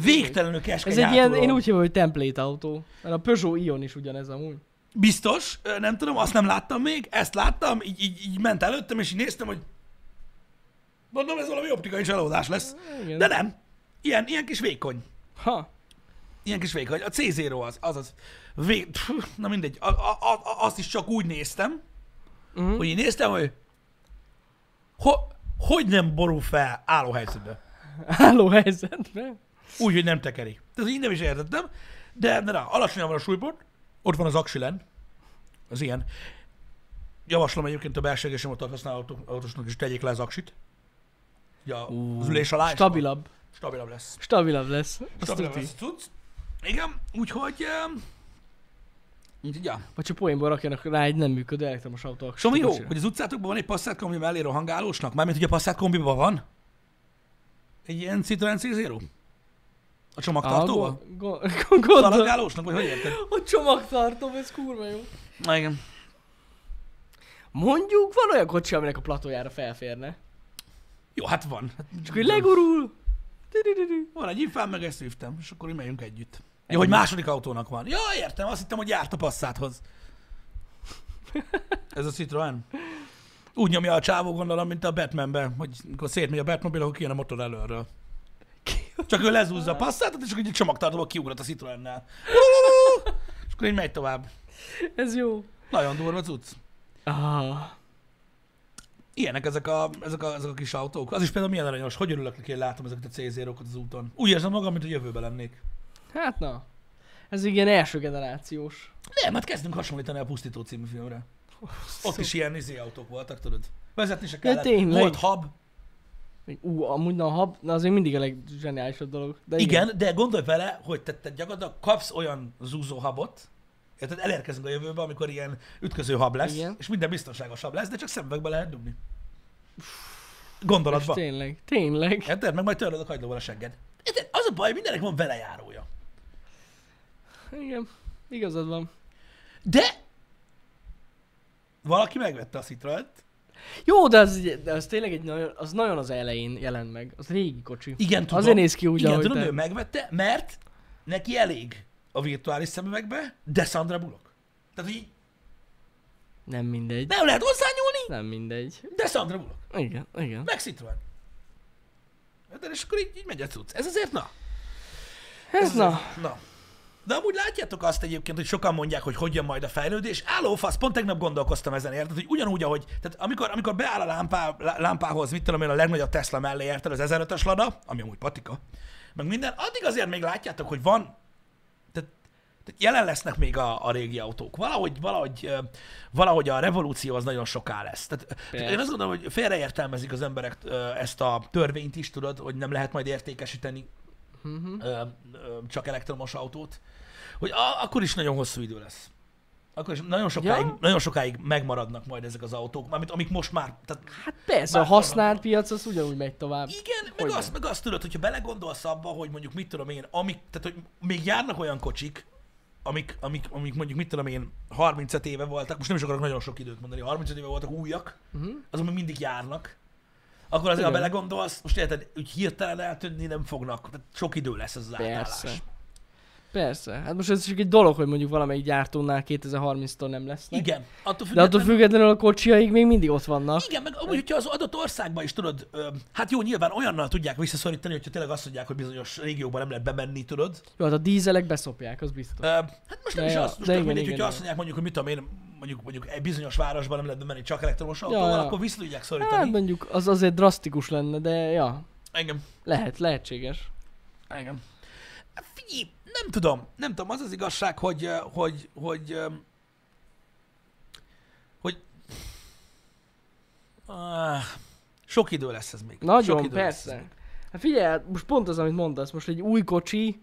Végtelenül keskeny Ez egy ilyen, én úgy hívom, hogy template autó. Mert a Peugeot Ion is ugyanez amúgy. Biztos, nem tudom, azt nem láttam még, ezt láttam, így, így, így ment előttem, és így néztem, hogy mondom, ez valami optikai csalódás lesz. Igen. De nem. Ilyen, ilyen kis vékony. Ha. Ilyen kis vékony. A C0 az, az az. Vé... Pff, Na mindegy, a, a, a, azt is csak úgy néztem, Uh-huh. hogy én néztem, hogy ho, hogy nem borul fel álló helyzetbe. Úgy, hogy nem tekeri. Ez így nem is értettem, de, de na, alacsonyan van a súlypont, ott van az aksilen, az ilyen. Javaslom egyébként a belségesen motor használó autó- autósnak is tegyék le az aksit. Ja, az ülés alá. Stabilabb. Stabilabb lesz. Stabilabb lesz. Azt Stabilabb tuti. lesz cucc. Igen, úgyhogy... Um, úgyhogy ja. Vagy csak poénból rakjanak rá egy nem működő elektromos autó. Somi jó, hogy az utcátokban van egy Passat kombi mellé rohangálósnak? Mármint ugye a Passat kombiban van? Egy ilyen Citroen C0? A csomagtartóval? Gondolom. Szaladgálósnak, vagy hogy érted? A csomagtartó, ez kurva jó. Na igen. Mondjuk, van olyan kocsi, aminek a platójára felférne. Jó, hát van. Hát, Csak hogy legurul. Van egy infám, meg ezt hívtam, és akkor így megyünk együtt. Jó, hogy második autónak van. Ja, értem, azt hittem, hogy járt a Passathoz. Ez a Citroen. Úgy nyomja a csávó, gondolom, mint a Batmanben, hogy amikor szétmegy a Batmobil, akkor kijön a motor előről. Csak ő lezúzza a Passatot, és akkor egy csomagtartóba kiugrott a Citroennel. És akkor így megy tovább. Ez jó. Nagyon durva cucc. Ah, Ilyenek ezek a, ezek, a, ezek a kis autók. Az is például milyen aranyos. Hogy örülök neki, hogy látom ezeket a c 0 az úton. Úgy érzem magam, mint a jövőben lennék. hát na. Ez igen első generációs. Nem, hát kezdünk hasonlítani a Pusztító című filmre. Ott is ilyen izé autók voltak, tudod. Vezetni se kellett. Volt Ú, amúgy na, hab, na azért mindig a leggeniálisabb dolog. De Igen, igen, de gondolj vele, hogy te, te gyakorlatilag kapsz olyan zúzó habot, érted, elérkezünk a jövőbe, amikor ilyen ütköző hab lesz, Igen. és minden biztonságosabb lesz, de csak szemüvegbe lehet dugni. És Gondolatba. tényleg, tényleg. Érted? Meg majd törlöd a kagylóval a segged. Érted? Az a baj, mindenek van velejárója. Igen, igazad van. De valaki megvette a citroen Jó, de az, de az tényleg egy nagyon, az nagyon az elején jelent meg. Az régi kocsi. Igen, tudom. Azért néz ki úgy, Igen, ahogy tudom, te. ő megvette, mert neki elég a virtuális szemüvegbe, de Sandra Bullock. Tehát, hogy így Nem mindegy. nem lehet hozzányúlni, Nem mindegy. de Sandra Bullock. Igen, igen. Meg Citroen. De és akkor így, így megy a cucc. Ez azért na. Ez na. azért- na. De amúgy látjátok azt egyébként, hogy sokan mondják, hogy hogy jön majd a fejlődés. Álló fasz, pont tegnap gondolkoztam ezen, érted, hogy ugyanúgy, ahogy, tehát amikor, amikor beáll a lámpá, lá- lámpához, mit tudom én, a legnagyobb Tesla mellé érted, az 1005-ös Lada, ami amúgy patika, meg minden, addig azért még látjátok, hogy van, tehát, tehát jelen lesznek még a, a régi autók. Valahogy, valahogy, valahogy a revolúció az nagyon soká lesz. Tehát, tehát én azt gondolom, hogy félreértelmezik az emberek ezt a törvényt is, tudod, hogy nem lehet majd értékesíteni ö, csak elektromos autót, hogy a, akkor is nagyon hosszú idő lesz. Akkor is nagyon sokáig, Ja. nagyon sokáig megmaradnak majd ezek az autók, mármint amik most már, tehát Hát persze, a használt piac az ugyanúgy megy tovább. igen, meg Hogyne. azt, meg azt tudod, hogyha belegondolsz abba, hogy mondjuk mit tudom én, amik, tehát hogy még járnak olyan kocsik, amik, amik, amik mondjuk mit tudom én 35 éve voltak, most nem is akarok nagyon sok időt mondani, 35 éve voltak újak, Uh-huh. azok még mindig járnak, akkor azért, ha Igen. belegondolsz, most érted, úgy hirtelen eltűnni nem fognak, tehát sok idő lesz ez az átállás. Persze. Hát most ez csak egy dolog, hogy mondjuk valamelyik gyártónál 2030-tól nem lesznek. Igen, attól De attól függetlenül a kocsiaik még mindig ott vannak. igen, meg amúgy, hogyha az adott országban is tudod, hát jó, nyilván olyannal tudják visszaszorítani, hogyha tényleg azt mondják, hogy bizonyos régiókban nem lehet bemenni, tudod. Jó, hát a dízelek beszopják, az biztos. Ö, hát most nem De is ja, az, most de igen, mindegy, igen, hogyha azt igen. mondják mondjuk, hogy mit tudom én, mondjuk, mondjuk egy bizonyos városban nem lehet bemenni csak elektromos autóval, ja. akkor vissza tudják Hát szorítani. mondjuk az azért drasztikus lenne, de ja, Engem. lehet, lehetséges. Engem. Hát Figyelj, nem tudom, nem tudom, az az igazság, hogy, hogy, hogy, ö, hogy, Ah, sok idő lesz ez még. sok Nagyon, idő lesz ez persze. még. Hát figyelj, most pont az, amit mondasz, most egy új kocsi,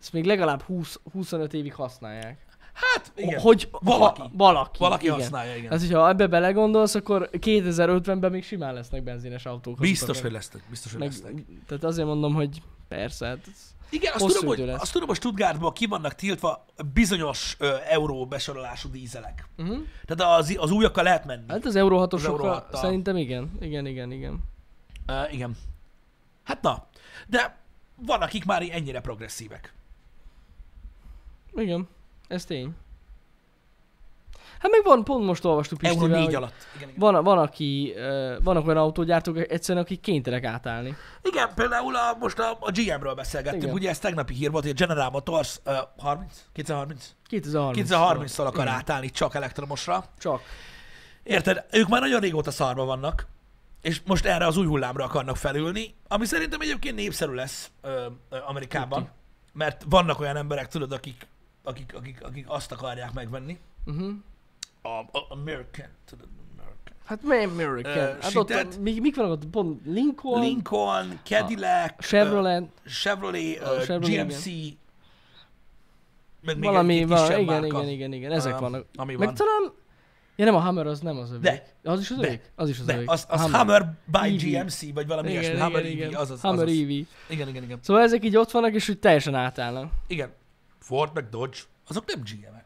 ezt még legalább 20, 25 évig használják. Hát, igen. Hogy Valaki. Ha, valaki. Valaki igen. használja, igen. Hát, hogyha ebbe belegondolsz, akkor 2050-ben még simán lesznek benzines autók. Biztos, hogy lesznek. Biztos, hogy Meg, lesznek. tehát azért mondom, hogy persze, hát ez- Igen, azt tudom, hogy, lesz. azt tudom, hogy Stuttgartban ki vannak tiltva bizonyos ö, euró besorolású dízelek. uh-huh. Tehát az, az újakkal lehet menni. Hát az Euro 6 Az Euro 6-tal. szerintem igen. Igen, igen, igen. Uh, igen. Hát na, de van, akik már ennyire progresszívek. Igen, ez tény. Hát meg van, pont most olvastuk Pistivel, 4 hogy alatt. Igen, igen. van, van, aki, vannak olyan autógyártók egyszerűen, akik kénytelenek átállni. igen például a, most a, a GM-ről beszélgettünk, Igen. ugye ez tegnapi hír volt, hogy a General Motors uh, 30? 2030? 2030. 2030-szal akar Igen. átállni csak elektromosra. Csak. Érted? Ők már nagyon régóta szarba vannak, és most erre az új hullámra akarnak felülni, ami szerintem egyébként népszerű lesz ö, ö, Amerikában, Tuti. mert vannak olyan emberek, tudod, akik, akik, akik, akik azt akarják megvenni. Uh-huh. A, a American, tudod, American. Hát mi American? Ö, hát ott, sitet. mik, mik vannak ott? Pont Lincoln, Lincoln, Cadillac, Chevrolet, ö, Chevrolet, A ö, Chevrolet, GMC, meg még valami, egy igen, márka, igen, igen, igen, ezek ö, vannak. Ami Meg van. talán, ja nem, a Hammer az nem az övék. De. Az is az övék? Az is az övék. az, A az Hammer, Hammer by EV. GMC, vagy valami igen, ilyesmi. igen, Hammer igen, EV, azaz, Hammer azaz. EV. Igen, igen, igen. Szóval ezek így ott vannak, és úgy teljesen átállnak. Igen. Ford meg Dodge, azok nem GM-ek.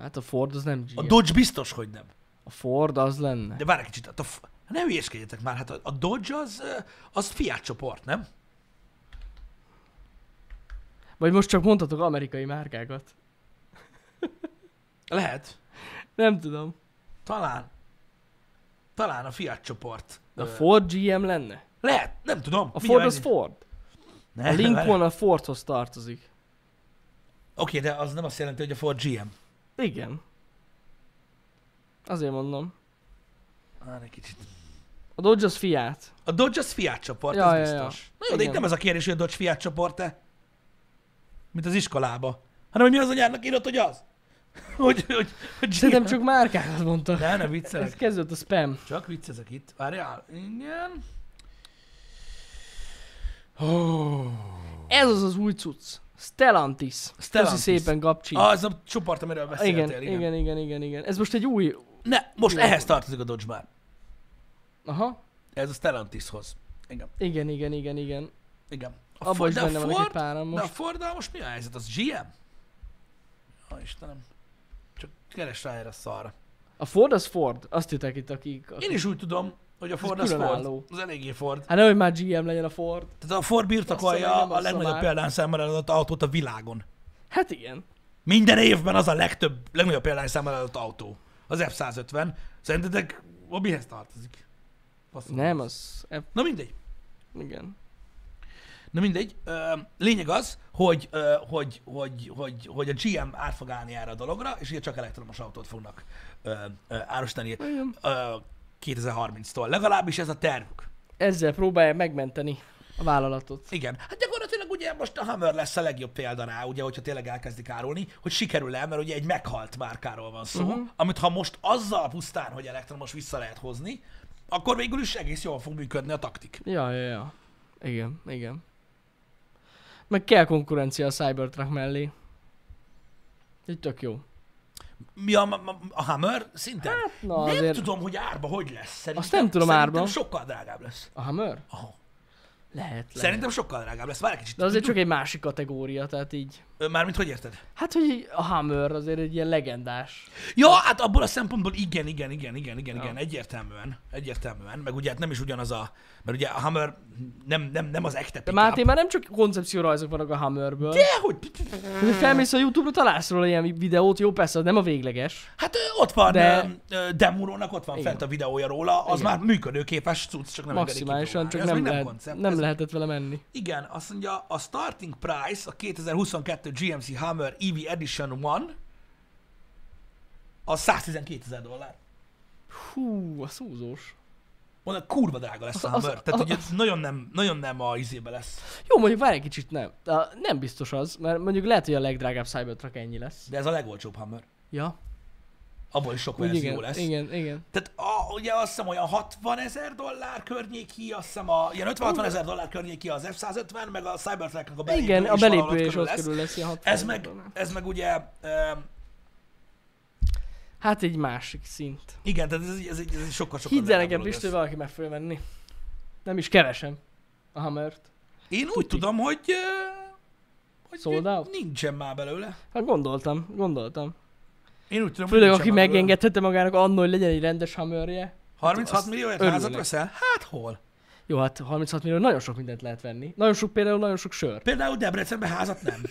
Hát a Ford az nem A GM. Dodge biztos, hogy nem. A Ford az lenne. De várj egy kicsit, hát a, F- ne hülyéskedjetek már, hát a, a Dodge az, az Fiat csoport, nem? Vagy most csak mondhatok amerikai márkákat. Lehet. Nem tudom. Talán. Talán a Fiat csoport. De a Ford GM lenne? Lehet, nem tudom. A Ford az Ford. megnézem. A Ne, Lincoln várj. a Fordhoz tartozik. Oké, de az nem azt jelenti, hogy a Ford GM. Igen. Azért mondom. Már egy kicsit. A Dodge az Fiat. A Dodge az Fiat csoport, Ja, ez ja, ja. biztos. Na jó, de itt nem az a kérdés, hogy a Dodge Fiat csoport-e, mint az iskolába, hanem hogy mi az anyádnak írott, hogy az. hogy, hogy, hogy Szerintem csak márkákat mondta. Ne, ne Ez viccelek. kezdődött a spam. Csak viccezek itt. Várjál. Igen. Oh. Ez az az új cucc. Stellantis. Stellantis. Köszi szépen, Gabcsi. Ah, ez a csoport, amiről beszéltél. igen, igen, igen, igen, igen, igen. Ez most egy új... Ne, most Igen. ehhez tartozik a Dodge már. Aha. Ez a Stellantishoz. Igen. Igen, igen, igen, igen. Igen. A Abban is de a benne van egy Ford, páram De a most. Ford, most mi a helyzet? Az GM? Ó, Istenem. Csak keres rá erre a szarra. A Ford az Ford. Azt írták itt, akik... akik... Én is úgy tudom, hogy a Ford az Ford. különálló. Az eléggé Ford. Hát nehogy már GM legyen a Ford. Tehát a Ford birtokolja a legnagyobb példányszámmal eladott autót a világon. Hát igen. Minden évben az a legtöbb, legnagyobb példányszámmal eladott autó. Az F-150. Szerintetek a mihez tartozik? Basszus. Nem, az... F... Na mindegy. Igen. Na mindegy. Lényeg az, hogy, hogy, hogy, hogy, hogy a GM át fog állni erre a dologra, és ugye csak elektromos autót fognak árusítani 2030-tól. Legalábbis ez a tervük. Ezzel próbálják megmenteni a vállalatot. Igen. Hát gyakorlatilag ugye most a Hammer lesz a legjobb példa rá, ugye, hogyha tényleg elkezdik árulni, hogy sikerül el, mert ugye egy meghalt márkáról van szó, uh-huh. amit ha most azzal pusztán, hogy elektromos vissza lehet hozni, akkor végül is egész jól fog működni a taktik. Ja, ja, ja. Igen, igen. Meg kell konkurencia a Cybertruck mellé. Így tök jó. Mi a, a, a Hammer? Szintén? Hát, na nem azért... tudom, hogy árba hogy lesz. Szerintem, Azt nem tudom árba. sokkal drágább lesz. A Hammer? Aha. Lehet, lehet. Szerintem sokkal drágább lesz. Várj kicsit. De azért csak egy másik kategória, tehát így... Mármint hogy érted? Hát, hogy a Hammer azért egy ilyen legendás. Ja, hát abból a szempontból igen, igen, igen, igen, igen, Ja. igen, egyértelműen, egyértelműen, meg ugye hát nem is ugyanaz a, mert ugye a Hammer nem, nem, nem az ekte De. Máté, már nem csak koncepciórajzok vannak a Hammerből. De, hogy, felmész a Youtube-ra, találsz róla ilyen videót, jó persze, nem a végleges. hát ott van, De- De... Demurónak ott van Igen. fent a videója róla, az Igen. már működőképes cucc, csak nem Maximálisan, csak nem, még lehet, koncept, nem ez- lehetett vele menni. Igen, azt mondja, a starting price, a 2022 GMC Hammer EV Edition 1, az 112 ezer dollár. Hú, a szúzós. Mondom, kurva drága lesz a Az- az- Hammer. Tehát, az- hogy ez nagyon nem, nagyon nem a izébe lesz. Jó, mondjuk várj egy kicsit, nem. De nem biztos az, mert mondjuk lehet, hogy a legdrágább Cybertruck ennyi lesz. De ez a legolcsóbb Hammer. Ja, Abból is sok úgy verzió igen, lesz. igen, igen. Tehát a, ugye azt hiszem olyan 60 ezer dollár környéki, azt hiszem a, ilyen 50-60 ezer dollár környéki az F-150, meg a Cybertrucknak a belépő Igen, a belépő is körül ott lesz. körül lesz, 60 Ez meg, ez meg ugye, e, Hát egy másik szint. igen, tehát ez, ez, ez egy sokkal sokkal Hidd el nekem, lesz. valaki meg fogja venni. Nem is kevesen. A Hammert. Én úgy Tuti. tudom, hogy, hogy Sold out? nincsen már belőle. Hát gondoltam, gondoltam. Én úgy tudom, Főleg, aki megengedhette magának annól, hogy legyen egy rendes Hammerje. 36 azt millióért házat veszel? Hát hol? Jó, hát 36 millió nagyon sok mindent lehet venni. Nagyon sok például, nagyon sok sör. Például Debrecenben házat nem.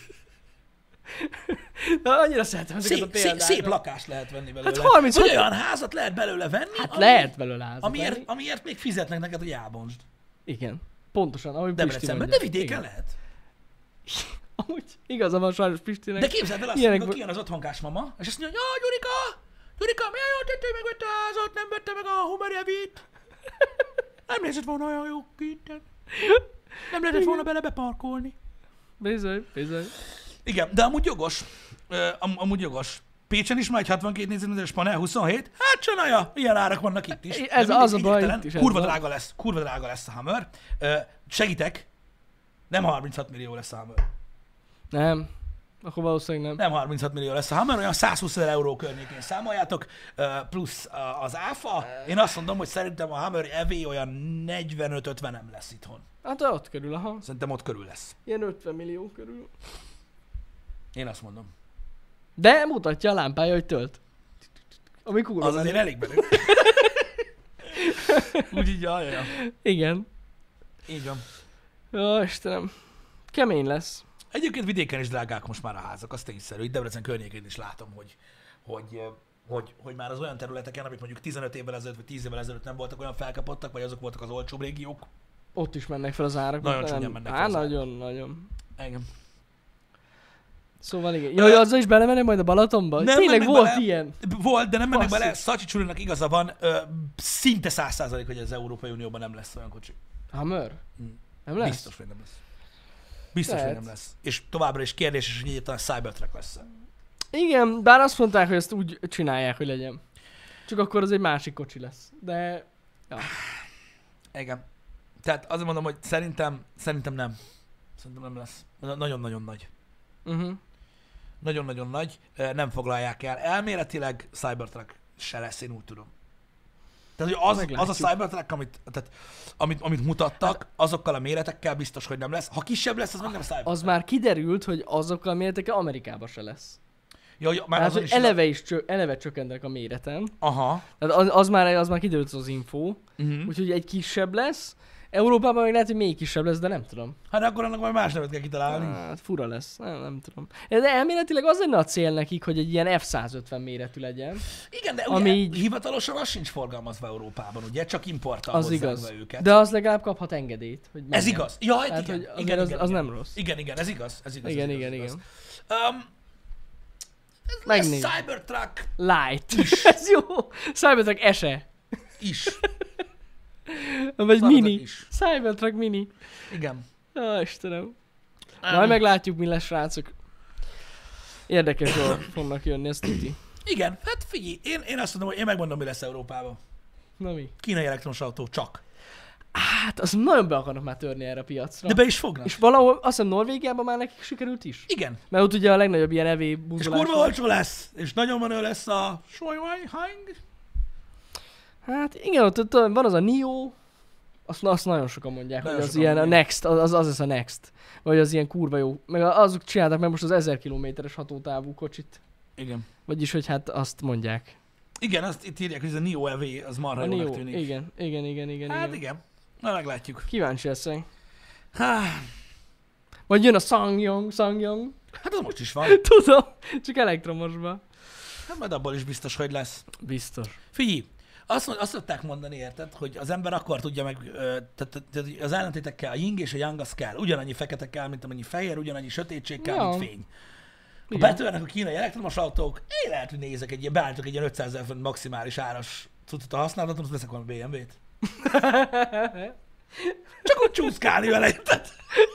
Na, annyira szeretem ezeket a Szép, szép, példákat. szép lakást lehet venni belőle. Hát 36 Hogy olyan házat lehet belőle venni, Hát ami, lehet belőle házat amiért, venni. amiért még fizetnek neked, hogy elbontsd. Igen. Pontosan, ahogy Debrecenben, de vidéken Igen. lehet. Amúgy igaza van sajnos Pistinek. De képzeld el azt, Ilyenek vo- kijön az otthonkás mama, és azt mondja, hogy Gyurika, Gyurika, milyen tett, hogy megvette a házat, nem vette meg a Hummer Evit. Nem nézett volna olyan jó kinten. Nem lehetett volna bele beparkolni. Bizony, bizony. Igen, de amúgy jogos. Am, amúgy jogos. Pécsen is már egy 62 négyzetméteres panel, 27. Hát csinálja, ilyen árak vannak itt is. Ez az a baj, itt is Kurva van. drága lesz, kurva drága lesz a Hammer. Segítek, nem 36 millió lesz a Hammer. Nem. Akkor valószínűleg nem. Nem 36 millió lesz a Hammer, olyan 120 ezer euró környékén számoljátok, plusz az áfa. Én azt mondom, hogy szerintem a Hammer EV olyan 45-50 nem lesz itthon. Hát ott körül, aha. Szerintem ott körül lesz. Ilyen 50 millió körül. Én azt mondom. De mutatja a lámpája, hogy tölt. Ami kurva Az azért elég menő. Úgyhogy, ja, ja, ja. Igen. Így van. Jó, Istenem. Kemény lesz. Egyébként vidéken is drágák most már a házak, az tényszerű. Itt Debrecen környékén is látom, hogy, hogy, hogy, hogy már az olyan területeken, amik mondjuk 15 évvel ezelőtt vagy 10 évvel ezelőtt nem voltak olyan felkapottak, vagy azok voltak az olcsóbb régiók. Ott is mennek fel az árak. Nagyon csúnyán mennek fel Á, az árak. nagyon, nagyon. Igen. Szóval igen. Jaj, azzal is belemennek majd a Balatonba? Nem Tényleg volt bele. ilyen. Volt, de nem mennek bele. Szacsi Csulinak igaza van, ö, szinte száz százalék, hogy az Európai Unióban nem lesz olyan kocsi. Hammer? Mm. Nem lesz? Biztos, hogy nem lesz. Biztos, Lehet. hogy nem lesz. És továbbra is kérdés, hogy egyáltalán Cybertruck lesz. Igen, bár azt mondták, hogy ezt úgy csinálják, hogy legyen. Csak akkor az egy másik kocsi lesz. De... Ja. Igen. Tehát azért mondom, hogy szerintem, szerintem nem. Szerintem nem lesz. Na- Nagyon-nagyon nagy. Uh-huh. Nagyon-nagyon nagy. Nem foglalják el. Elméletileg Cybertruck se lesz, én úgy tudom. Tehát, hogy az, az a. Cybertruck, amit, tehát, amit, amit mutattak, azokkal a méretekkel biztos, hogy nem lesz. Ha kisebb lesz, az meg nem Cybertruck. Az már kiderült, hogy azokkal a méretekkel Amerikában se lesz. Ja, hogy már Tehát, hogy is eleve is csö- eleve csökkentek a méreten. Aha. Tehát az, az, már, az már kiderült az info. Uh-huh. Úgyhogy egy kisebb lesz. Európában még lehet, hogy még kisebb lesz, de nem tudom. Hát akkor annak majd más nevet kell kitalálni. Hát fura lesz, nem, nem tudom. De elméletileg az lenne a cél nekik, hogy egy ilyen F-150 méretű legyen. Igen, de Ami ugye így- hivatalosan az sincs forgalmazva Európában, ugye? Csak importtal Az igaz. őket. De az legalább kaphat engedélyt. Hogy Ez igaz. Ja, hát igen, hogy azért igen, az, igen, az igen. nem rossz. Igen, igen, ez igaz. Ez igaz. Igen, ez igen, igaz, igen. igaz. Um, ez lesz Cybertruck Light. Ez jó. Cybertruck ese. is. Vagy Szaratok mini. is. Cybertruck mini. Igen. Ó, Istenem. Um, Majd meglátjuk, mi lesz, srácok. Érdekes dolgok fognak jönni, ezt tuti. Igen, hát figyelj, én, én azt mondom, hogy én megmondom, mi lesz Európában. Na mi? Kínai elektromos autó, csak. Hát, az nagyon be akarnak már törni erre a piacra. De be is fognak. És valahol, azt hiszem Norvégiában már nekik sikerült is. Igen. Mert ott ugye a legnagyobb ilyen EV És kurva olcsó lesz, és nagyon menő lesz a Schweinhang. Hát igen, ott, ott van az a Nio, azt, azt nagyon sokan mondják, Nagyon hogy az ilyen a mondják. Next, az, az, az lesz a Next. Vagy az ilyen kurva jó. Meg azok csináltak meg most az 1000 kilométeres hatótávú kocsit. Igen. Vagyis, hogy hát azt mondják. Igen, azt itt írják, hogy ez a Nio EV, az marha A jónak Nio. tűnik. Igen, igen, igen, igen. Hát igen. igen. Na meglátjuk. Kíváncsi leszek. Há, Vagy jön a Sangyong, Sangyong. hát az most is van. Tudom, csak elektromosba. Hát majd abból is biztos, hogy lesz. Biztos. Figyelj, azt, mond- azt szokták mondani, érted, hogy az ember akkor tudja meg, tehát, az ellentétek kell, a ying és a yang az kell. Ugyanannyi fekete kell, mint amennyi fehér, ugyanannyi sötétség kell, Ja. mint fény. Ha betörnek a kínai elektromos autók, én lehet, hogy nézek egy ilyen, beállítok egy ilyen 500 ezer font maximális áras cuccot a használatot, azt veszek valami BMW-t. Csak úgy csúszkálni vele, érted?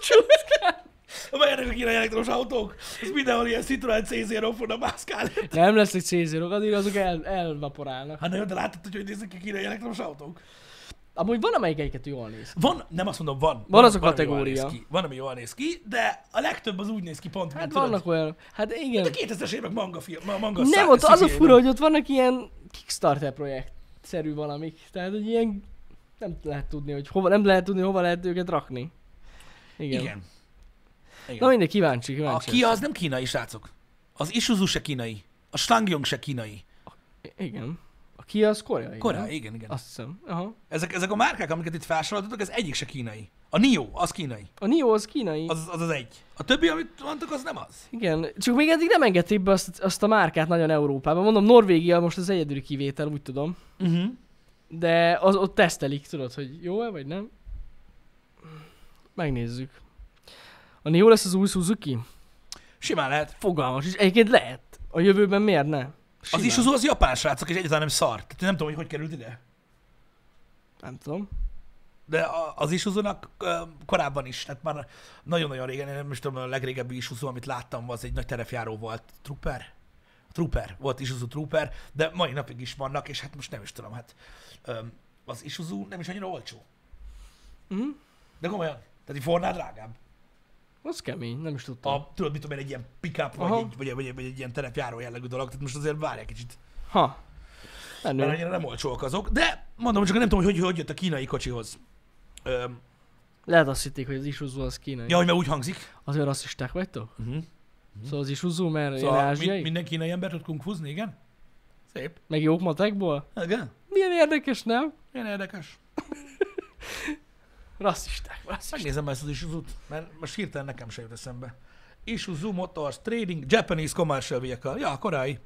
Csúszkálni. A kínai elektromos autók, az mindenhol ilyen Citroen C0 fognak mászkálni. Nem lesznek C0-ok, addig azok el, elvaporálnak. Hát nagyon, de láttad, hogy hogy néznek ki a kínai elektromos autók? Amúgy van amelyik egyiket jól néz. ki. Van, nem azt mondom, van. Van az a ami jól kategória. néz ki. Van, ami jól néz ki, de a legtöbb az úgy néz ki pont, Hát mint vannak tudod, olyan. Hát igen. a 2000-es évek manga, film, ma- manga Nem, ott az a fura, hogy ott vannak ilyen Kickstarter projekt-szerű valamik. Tehát, hogy ilyen nem lehet tudni, hogy hova, nem lehet tudni, hova lehet őket rakni. Igen. Igen. Igen. Na mindegy, kíváncsi, a kíváncsi. Kia az nem kínai, srácok. Az Isuzu se kínai. A Ssangyong se kínai. Igen. A Kia az koreai. Korea, nem? igen, igen. Azt hiszem. Aha. Ezek, ezek a márkák, amiket itt felsoroltatok, ez egyik se kínai. A Nio, az kínai. A Nio az kínai. Az az, az egy. A többi, amit mondtok, az nem az. Igen, csak még eddig nem engedték be azt, azt a márkát nagyon Európában. Mondom, Norvégia most az egyedüli kivétel, úgy tudom. Uh-huh. De az, ott tesztelik, tudod, hogy jó-e, vagy nem? Megnézzük. A Nio lesz az új Suzuki? Simán lehet. Fogalmas is. Egyébként lehet. A jövőben miért ne? Az Simán. Isuzu az japán srácok, és egyáltalán nem szar. Tehát nem tudom, hogy hogy került ide. Nem tudom. De az Isuzu-nak ö, korábban is, tehát már nagyon-nagyon régen, én nem is tudom, a legrégebbi Isuzu, amit láttam, az egy nagy terepjáró volt. Trooper? Trooper, volt Isuzu Trooper, de mai napig is vannak, és hát most nem is tudom, hát az Isuzu nem is annyira olcsó. Mhm. De komolyan, tehát egy fornál drágább. Az kemény, nem is tudtam. A, tudod, mit tudom én, egy ilyen pickup, vagy egy, vagy, vagy, vagy, egy ilyen terepjáró jellegű dolog, tehát most azért várj egy kicsit, Ha. mert Menő. annyira nem olcsóak azok, de mondom, csak nem tudom, hogy hogy, hogy jött a kínai kocsihoz. Öm, Lehet azt hitték, hogy az Isuzu az kínai. ja, hogy már úgy hangzik. Azért rasszisták vagytok? Uh-huh. Szóval az Isuzu, mert Szóval mi, ázsiai? minden kínai ember tud kungfuzni, igen? Szép. Meg jók matekból? Igen. Milyen érdekes, nem? Milyen érdekes. Rasszisták, rasszisták. Megnézem ezt az Isuzu-t, mert most hirtelen nekem se jut eszembe. Isuzu Motors Trading Japanese Commercial Vehicle. Ja, korai.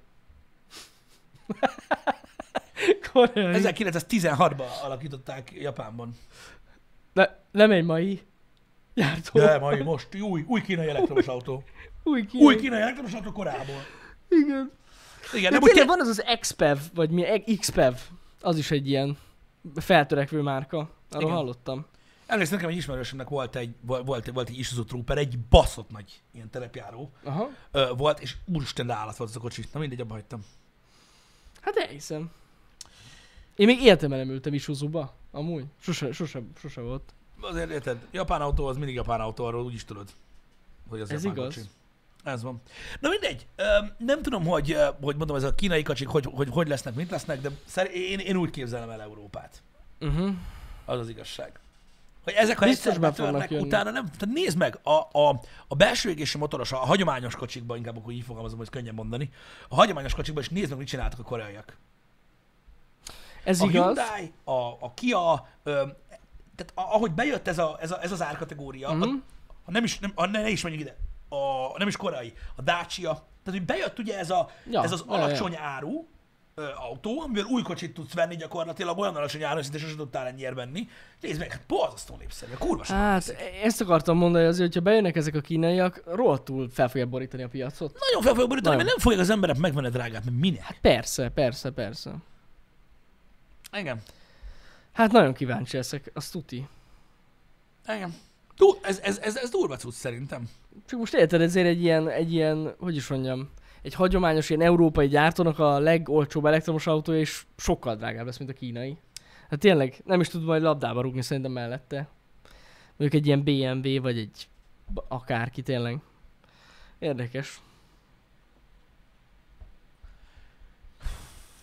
Koreai. 1916-ban alakították Japánban. Ne, nem egy mai gyártó. De mai most új, új kínai elektromos autó. Új kínai. Új kínai elektromos autó korából. Igen. Igen, De úgy tényleg van az az XPEV, vagy mi, XPEV, az is egy ilyen feltörekvő márka. Arról Igen. hallottam. Emlékszem, nekem egy ismerősömnek volt egy, volt, volt, egy Isuzu Trooper, egy baszott nagy ilyen terepjáró Aha. ö, volt, és úristen, de állat volt az a kocsi. Na mindegy, abba hagytam. Hát elhiszem. Én még életemben nem ültem Isuzuba. Amúgy. Sose, sose, sose volt. Azért érted, japán autó az mindig japán autó, arról úgy is tudod, hogy az Ez japán igaz. kocsi. Ez van. Na mindegy, nem tudom, hogy, hogy mondom, ez a kínai kacsik, hogy, hogy, hogy lesznek, mit lesznek, de én, én úgy képzelem el Európát. Uh-huh. Az az igazság. Hogy ezek, ha Biztos be fognak jönni. utána nem... Tehát nézd meg, a, a, a belső égési motoros, a hagyományos kocsikban, inkább akkor így fogalmazom, hogy könnyen mondani, a hagyományos kocsikban is nézd meg, mit csináltak a koreaiak. Ez a igaz. Hyundai, a, a Kia, ö, tehát a- ahogy bejött ez, a, ez, a, ez az árkategória, Mhm. mm-hmm. a, ha nem is, nem, ha ne, ne is menjünk ide, a, nem is koreai, a Dacia, tehát hogy bejött ugye ez, a, Ja, ez az ja, ja. alacsony áru autó, amivel új kocsit tudsz venni gyakorlatilag, olyan alacsony áron, szinte sosem tudtál ennyire venni. Nézd meg, hát borzasztó népszerű, kurva Hát, veszik. ezt akartam mondani azért, hogyha bejönnek ezek a kínaiak, rohadtul fel fogják borítani a piacot. Nagyon fel fogok borítani, Nagyon. mert nem fogják az emberek megvenni drágát, mert minek? Persze, persze, persze. Engem. Hát nagyon kíváncsi leszek, azt tuti. Engem. Tú, ez, ez, ez, ez durva cucc szerintem. Csak most érted, ezért egy ilyen, egy ilyen, hogy is mondjam, egy hagyományos ilyen európai gyártónak a legolcsóbb elektromos autója is sokkal drágább lesz, mint a kínai. Hát tényleg, nem is tud majd labdába rúgni szerintem mellette. Mondjuk egy ilyen BMW, vagy egy akárki tényleg. Érdekes.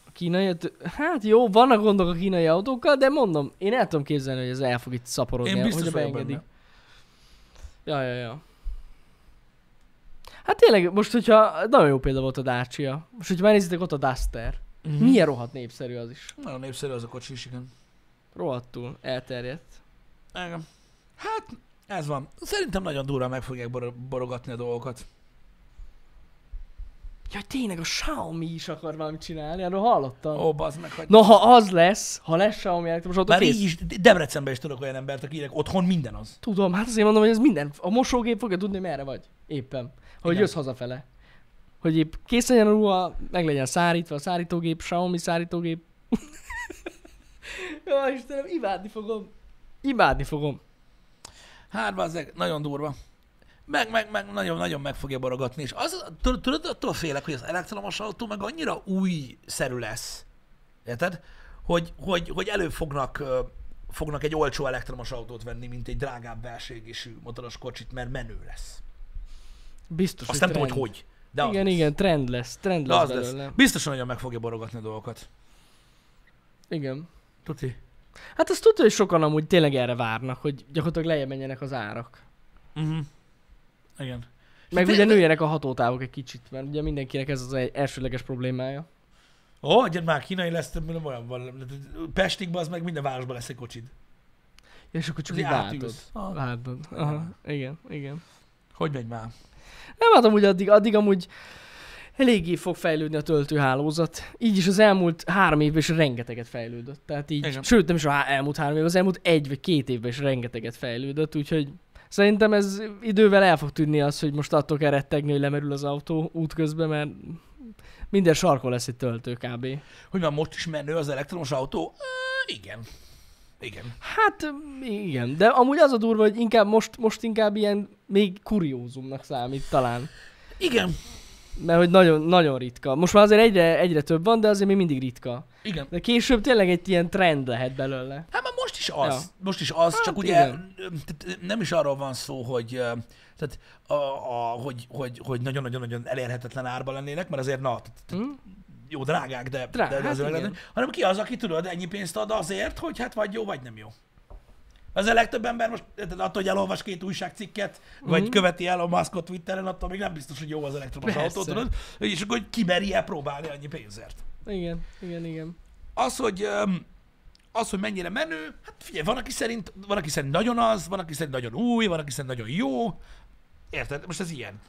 A kínai, hát jó, vannak gondok a kínai autókkal, de mondom, én el tudom képzelni, hogy ez el fog itt szaporodni, Én biztos hogyha vagyok beengedik. benne. Ja, ja, ja. Hát tényleg, most hogyha nagyon jó példa volt a Dacia. Most, hogyha megnézitek ott a Duster. Mhm. Milyen rohadt népszerű az is. Nagyon népszerű az a kocsi is, igen. Rohadtul elterjedt. Engem. Hát, ez van. Szerintem nagyon durva meg fogják bor- borogatni a dolgokat. Ja, tényleg a Xiaomi is akar valamit csinálni, erről hallottam. Ó, bazd meg, hogy... Na, ha az lesz, ha lesz Xiaomi elektromos autó, Már kész. így is, Debrecenben is tudok olyan embert, akinek otthon minden az. Tudom, hát azért mondom, hogy ez minden. A mosógép fogja tudni, merre vagy. Éppen. Hogy Igen. jössz hazafele. Hogy épp kész legyen a ruha, meg legyen szárítva a szárítógép, Xiaomi szárítógép. Jó, Istenem, imádni fogom. Imádni fogom. Hát, bazzeg, nagyon durva. Meg, meg, meg nagyon, nagyon meg fogja borogatni. És az, tudod, attól félek, hogy az elektromos autó meg annyira újszerű lesz. Érted? Hogy, hogy, hogy előbb fognak, fognak egy olcsó elektromos autót venni, mint egy drágább belsőégésű motoros kocsit, mert menő lesz. Biztos, Azt hogy nem tudom, hogy hogy. De az igen, lesz. igen, trend lesz. Trend De lesz az belőle. lesz. Biztosan nagyon meg fogja borogatni a dolgokat. Igen. Tuti. Hát azt tudja, hogy sokan amúgy tényleg erre várnak, hogy gyakorlatilag lejjebb menjenek az árak. Uh-huh. Igen. Meg ugye nőjenek a hatótávok egy kicsit, mert ugye mindenkinek ez az egy elsőleges problémája. Ó, oh, már kínai lesz, nem olyan van. Pestigben az meg minden városban lesz egy kocsid. Ja, és akkor csak így váltod. Aha, igen, igen. Hogy megy már? Nem, hát amúgy addig, addig amúgy eléggé fog fejlődni a töltőhálózat. Így is az elmúlt három évben is rengeteget fejlődött. Tehát így, Igen. sőt nem is a há- elmúlt három év, az elmúlt egy vagy két évben is rengeteget fejlődött, úgyhogy szerintem ez idővel el fog tűnni az, hogy most attól kell rettegni, hogy lemerül az autó útközben, mert minden sarkon lesz egy töltő kb. Hogy már most is menő az elektromos autó? Igen. Igen. Hát igen, de amúgy az a durva, hogy inkább most, most inkább ilyen még kuriózumnak számít talán. Igen. Mert hogy nagyon, nagyon ritka. Most már azért egyre, egyre több van, de azért még mindig ritka. Igen. De később tényleg egy ilyen trend lehet belőle. Hát már most is az. Ja. Most is az, Hát csak ugye igen. nem is arról van szó, hogy tehát a, a, hogy, hogy, hogy nagyon-nagyon-nagyon elérhetetlen árban lennének, mert azért na, tehát, Hm? Jó drágák, de, Drá- de, de hát igen. lenne, hanem ki az, aki tudod, ennyi pénzt ad azért, hogy hát vagy jó, vagy nem jó. Az a legtöbb ember most attól, hogy elolvas két újságcikket, vagy Mhm. követi el a Muskot Twitteren, attól még nem biztos, hogy jó az elektromos Persze. autó, tudod? És akkor hogy ki meri el próbálni annyi pénzért. Igen, igen, igen. Az, hogy az, hogy mennyire menő, hát figyelj, van, aki szerint, van, aki szerint nagyon az, van, aki szerint nagyon új, van, aki szerint nagyon jó. Érted? Most ez ilyen.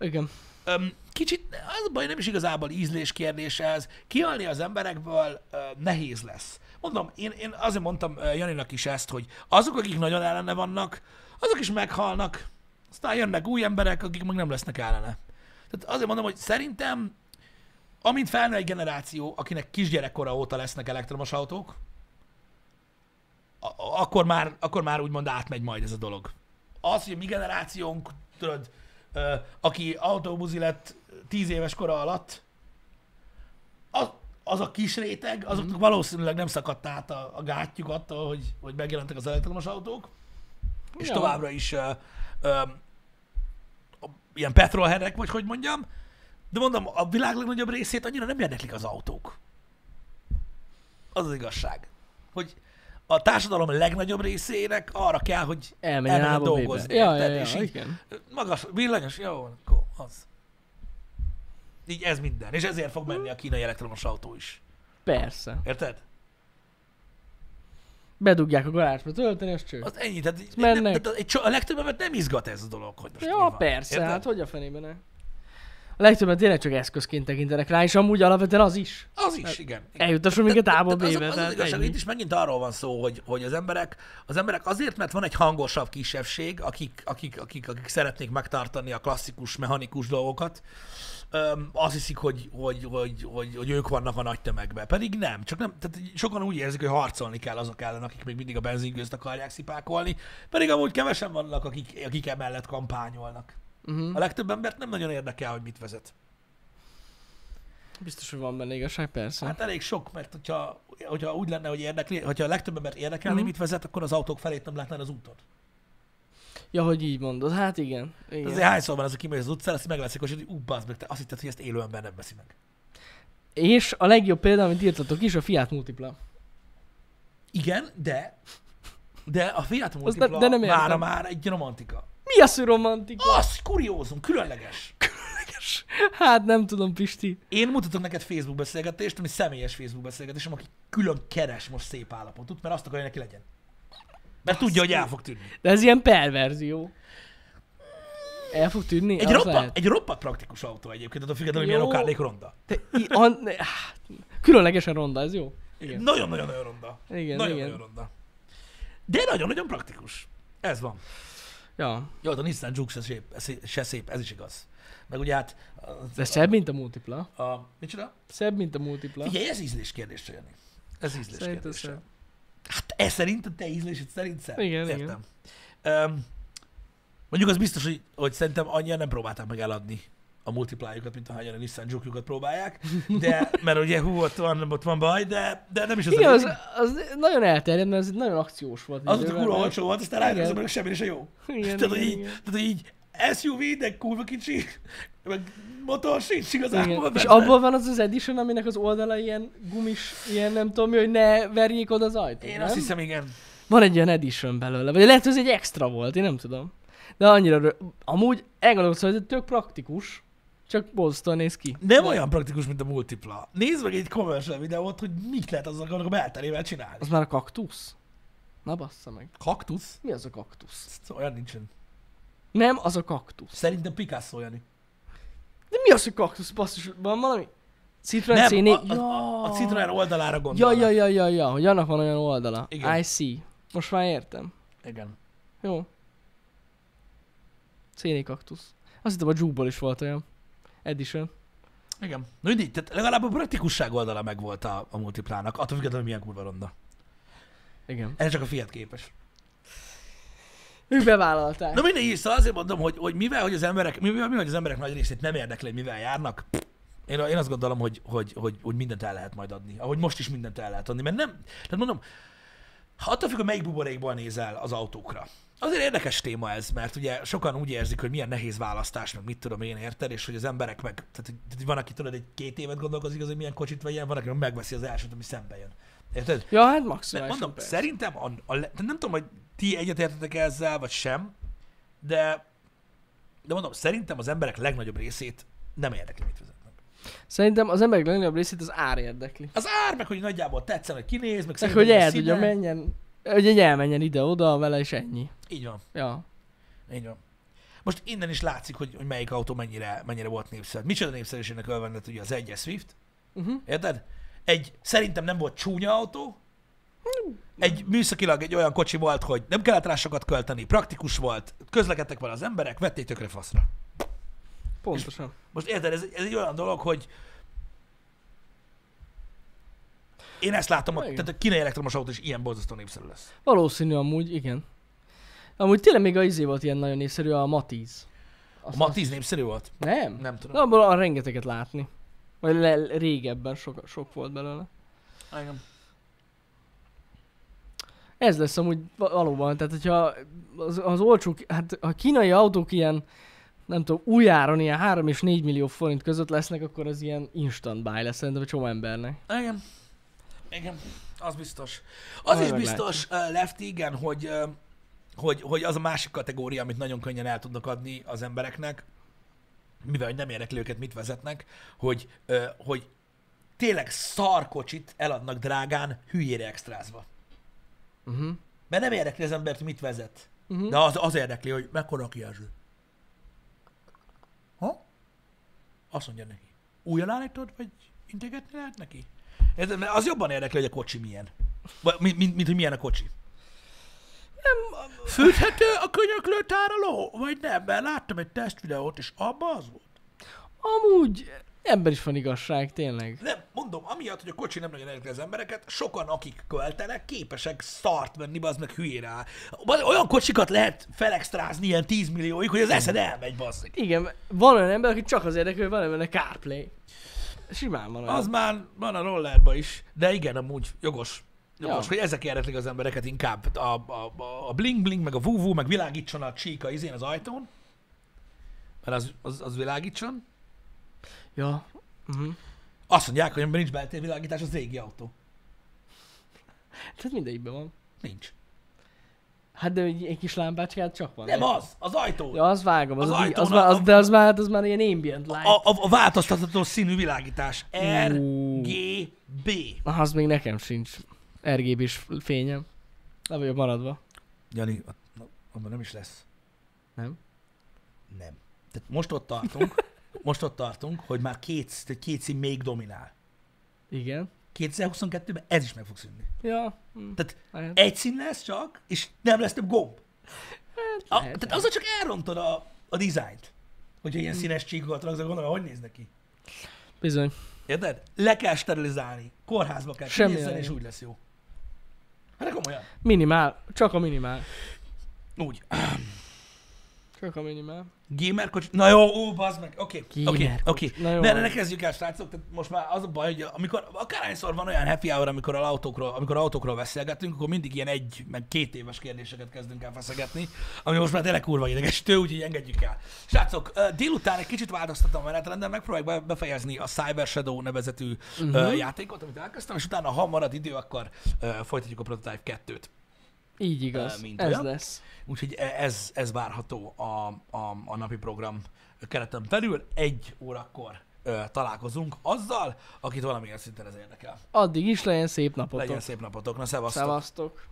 Igen. Öm, kicsit, az a baj, nem is igazából ízlés kérdése ez. Kialni az emberekből ö, nehéz lesz. Mondom, én, én azért mondtam ö, Janinak is ezt, hogy azok, akik nagyon ellene vannak, azok is meghalnak. Aztán jönnek új emberek, akik meg nem lesznek ellene. Tehát azért mondom, hogy szerintem, amint felnő egy generáció, akinek kisgyerekkora óta lesznek elektromos autók, akkor már, akkor már úgymond átmegy majd ez a dolog. Az, hogy a mi generációnk, tudod, aki autóbuzi lett 10 éves kora alatt, az, az a kis réteg, azoknak valószínűleg nem szakadt át a, a gátjuk attól, hogy, hogy megjelentek az elektromos autók, és Ja. továbbra is ö, ö, ilyen petrolherek, vagy hogy mondjam, de mondom, a világ legnagyobb részét annyira nem érdeklik az autók. Az az igazság. Hogy a társadalom legnagyobb részének arra kell, hogy Elmenjen elmenjen dolgozni. Ja, ja, ja, és így igen. magas, villanyos, jó, akkor az. Így ez minden. És ezért fog menni a kínai elektromos autó is. Persze. Érted? Bedugják a garázsba tölteni, az cső. Az ennyi. Tehát, mennek. nem, tehát a legtöbb nem izgat ez a dolog, hogy most Ja, van. persze, Érted? hát hogy a fenében ne? A legtöbben tényleg csak eszközként tekintenek rá, és amúgy alapvetően az is. Az is, igen. igen. Eljutasson minket A-ból Tehát az, az, az, igazság, itt is megint arról van szó, hogy, hogy az, emberek, az emberek azért, mert van egy hangosabb kisebbség, akik, akik, akik, akik szeretnék megtartani a klasszikus, mechanikus dolgokat, öm, azt hiszik, hogy, hogy, hogy, hogy, hogy ők vannak a nagy tömegben. Pedig nem. Csak nem, tehát sokan úgy érzik, hogy harcolni kell azok ellen, akik még mindig a benzingőzt akarják szipákolni, pedig amúgy kevesen vannak, akik, akik emellett kampányolnak. Uh-huh. A legtöbb embert nem nagyon érdekel, hogy mit vezet. Biztos, hogy van benne igazság, persze. Hát elég sok, mert hogyha, hogyha úgy lenne, hogy érdekli, hogyha a legtöbb embert érdekelni, Mhm. mit vezet, akkor az autók felét nem látnál az úton. Ja, hogy így mondod. Hát igen. igen. Azért hányszor van az, aki megy az utcán, azt megveszik, hogy ú, bazd meg, te azt hitted, hogy ezt élő ember nem veszi meg. És a legjobb példa, amit írtatok is, a Fiat Multipla. Igen, de de a Fiat ne- Multipla de nem mára már egy romantika. Mi az, hogy romantika? Az kuriózum, különleges. Hát nem tudom, Pisti. Én mutatok neked Facebook beszélgetést, ami személyes Facebook beszélgetésem, aki külön keres most szép állapotot, mert azt akarja, hogy neki legyen. Mert tudja, hogy el fog tűnni. De ez ilyen perverzió. El fog tűnni? Egy, roppa, egy roppant praktikus autó egyébként, attól függetlenül, hogy milyen Jó. okádék ronda. Te, i, an, különlegesen ronda, ez jó. Igen. Nagyon-nagyon-nagyon ronda. Igen, Nagyon-nagyon igen. ronda. De nagyon-nagyon praktikus. Ez van. Ja. Jó, a Nissan Juke se szép, ez- se szép, ez is igaz. Meg ugye hát... az- De szebb, mint a Multipla. A, micsoda? Szebb, mint a Multipla. Figyelj, ez ízlés kérdése, Jani. Ez ízlés kérdése. szebb. Hát ez szerint a te ízlésed szerint szebb. Igen, Értem. Um, mondjuk az biztos, hogy, hogy szerintem annyian nem próbálták meg eladni a multiplájukat, mint ahányan a Nissan juke próbálják, de, mert ugye hú, ott van, ott van baj, de, de nem is az Igen, az, az nagyon elterjedt, mert ez nagyon akciós volt. Az ott kurva olcsó volt, aztán rájött, az Igen. emberek semmire se jó. Igen, Tehát, hogy igen, így, igen. tehát, hogy így SUV, de kurva kicsi, meg motor sincs igazából Igen. És abból van az az edition, aminek az oldala ilyen gumis, ilyen nem tudom mi, hogy ne verjék oda az ajtót, Én nem? azt hiszem, igen. Van egy ilyen edition belőle, vagy lehet, hogy ez egy extra volt, én nem tudom. De annyira, amúgy elgondolkozom, hogy ez tök praktikus, csak borzasztóan néz ki. Nem olyan praktikus, mint a multipla. Nézd meg egy commercial videót, hogy mit lehet azzal a belterével csinálni. Az már a kaktusz? Na bassza meg. Kaktusz? Mi az a kaktusz? Olyan nincsen. Nem, az a kaktusz. Szerintem Picasso, Jani. De mi az, hogy kaktusz? Basszus, van valami? Citroen Nem, C4? a, a, a Citroen oldalára Ja, gondolnak. ja, ja, ja, ja, hogy annak van olyan oldala. Igen. I see. Most már értem. Igen. Jó. Széni kaktusz. Azt hittem a Juke-ból is volt olyan. Edition. Igen. Na mindig, tehát legalább a praktikusság oldala megvolt a, a multiplának, attól függetlenül, milyen kurva ronda. Igen. Ez csak a Fiat képes. Ők bevállalták. Na mindegy, szóval azért mondom, hogy, hogy mivel, hogy az emberek, mivel, mivel hogy az emberek nagy részét nem érdekli, hogy mivel járnak, én, én azt gondolom, hogy, hogy, hogy, hogy mindent el lehet majd adni. Ahogy most is mindent el lehet adni, mert nem, tehát mondom, ha attól függ, hogy melyik buborékból nézel az autókra. Azért érdekes téma ez, mert ugye sokan úgy érzik, hogy milyen nehéz választás, meg mit tudom én érted, és hogy az emberek meg, tehát, hogy- van, aki tudod, egy két évet gondolkozik, az, hogy milyen kocsit vegyen, van, aki meg megveszi az elsőt, ami szembe jön. Érted? Ja, hát Mert maximálisan mondom, persze. szerintem, a, a, nem tudom, hogy ti egyetértetek ezzel, vagy sem, de, de mondom, szerintem az emberek legnagyobb részét nem érdekli, mit vezetnek. Szerintem az emberek legnagyobb részét az ár érdekli. Az ár, meg hogy nagyjából tetszen, hogy kinéz, meg szerintem hogy el tudja menjen, hogy egy elmenjen ide-oda vele, és ennyi. Így van, Ja. így van. Most innen is látszik, hogy, hogy melyik autó mennyire, mennyire volt népszerű. Micsoda népszerűségnek örvendett ugye az egyes Swift, Uh-huh. érted? Egy szerintem nem volt csúnya autó, Egy műszakilag egy olyan kocsi volt, hogy nem kellett rá sokat költeni, praktikus volt, közlekedtek vele az emberek, vették tökre faszra. Pontosan. Most érted, ez, ez egy olyan dolog, hogy én ezt látom, Igen. tehát a kínai elektromos autó is ilyen borzasztó népszerű lesz. Valószínű amúgy, igen. Amúgy tényleg még a izé volt ilyen nagyon népszerű, a Matiz. A Matiz népszerű volt? Nem? Nem tudom. Na, abból a rengeteget látni. Vagy le, régebben sok, sok volt belőle. Igen. Ez lesz amúgy va- valóban, tehát hogyha az, az olcsó, hát a kínai autók ilyen, nem tudom, újjáron ilyen 3 és 4 millió forint között lesznek, akkor az ilyen instant buy lesz szerintem egy csomó embernek. Igen. Igen, az biztos. Az Majd is biztos, uh, Lefty, igen, hogy, uh, hogy, hogy az a másik kategória, amit nagyon könnyen el tudnak adni az embereknek, mivel hogy nem érdekli őket, mit vezetnek, hogy, uh, hogy tényleg szarkocsit eladnak drágán, hülyére extrázva. Uh-huh. Mert nem érdekli az embert, mit vezet. Uh-huh. De az, az érdekli, hogy mekkora a kijelző. Ha? Azt mondja neki. Újjal állítod, vagy integetni lehet neki? Érted? Mert az jobban érdekli, hogy a kocsi milyen. Vagy, mint, mint, mint, hogy milyen a kocsi. Nem, fűthető a könyöklő tároló? Vagy nem? Mert láttam egy tesztvideót, és abban az volt. Amúgy ebben is van igazság, tényleg. Nem, mondom, amiatt, hogy a kocsi nem nagyon érdekli az embereket, sokan, akik költenek, képesek szart venni, az meg hülyére áll. Olyan kocsikat lehet felextrázni ilyen 10 millióig, hogy az eszed elmegy, basszik. Igen, van olyan ember, aki csak az érdekel, hogy van benne CarPlay. Simán van olyan. Az már van a rollerba is, de igen, amúgy jogos. Jogos, Ja. hogy ezek érdeklik az embereket inkább. A, a, a- bling bling, meg a vú vú, meg világítson a csíka izén az ajtón. Mert az, az, az világítson. Ja. Uh-huh. Azt mondják, hogy amiben nincs beltér világítás, az régi autó. Tehát mindegyikben van. Nincs. Hát de egy, egy kis lámpácskát csak van. Nem az, az ajtó. Ja, az vágom, az, Az az, az, már, a- az, de az már, az már ilyen ambient light. A, a, a változtatható színű világítás. R, Ú. G, B. Ah, az még nekem sincs. RGB-s fényem. Le vagyok maradva. Jani, a- abban nem is lesz. Nem? Nem. Tehát most ott tartunk, most ott tartunk, hogy már két, két szín még dominál. Igen. 2022-ben ez is meg fog szűnni. Ja. hm, Tehát lehet. egy szín lesz csak, és nem lesz több gomb. A, lehet, tehát azzal csak elrontod a, a dizájnt. Hogyha ilyen színes csíkokat raksz, gondolom, hogy néz neki. Bizony. Érted? Le kell sterilizálni, kórházba kell Semmi kinézni, olyan. és úgy lesz jó. Hát komolyan. Minimál. Csak a minimál. Úgy. Csak a minimál. Gamer kocsi. Na jó, ó, bazd meg. Oké, oké, oké. Ne, ne, ne kezdjük el, srácok. Tehát most már az a baj, hogy amikor, akárhányszor van olyan happy hour, amikor a autókról, amikor autókról beszélgetünk, akkor mindig ilyen egy, meg két éves kérdéseket kezdünk el feszegetni, ami most már tényleg kurva idegesítő, úgyhogy engedjük el. Srácok, délután egy kicsit változtattam a menetrenden, megpróbáljuk be- befejezni a Cyber Shadow nevezetű uh-huh. Játékot, amit elkezdtem, és utána, ha marad idő, akkor folytatjuk a Prototype 2-t. Így igaz. Mint Ez olyan. lesz. Úgyhogy e- ez, ez várható a, a, a napi program kereten belül. Egy órakor ö, találkozunk azzal, akit valamilyen szinten ez érdekel. Addig is legyen szép napotok. Legyen szép napotok, na szevasztok! Szevasztok.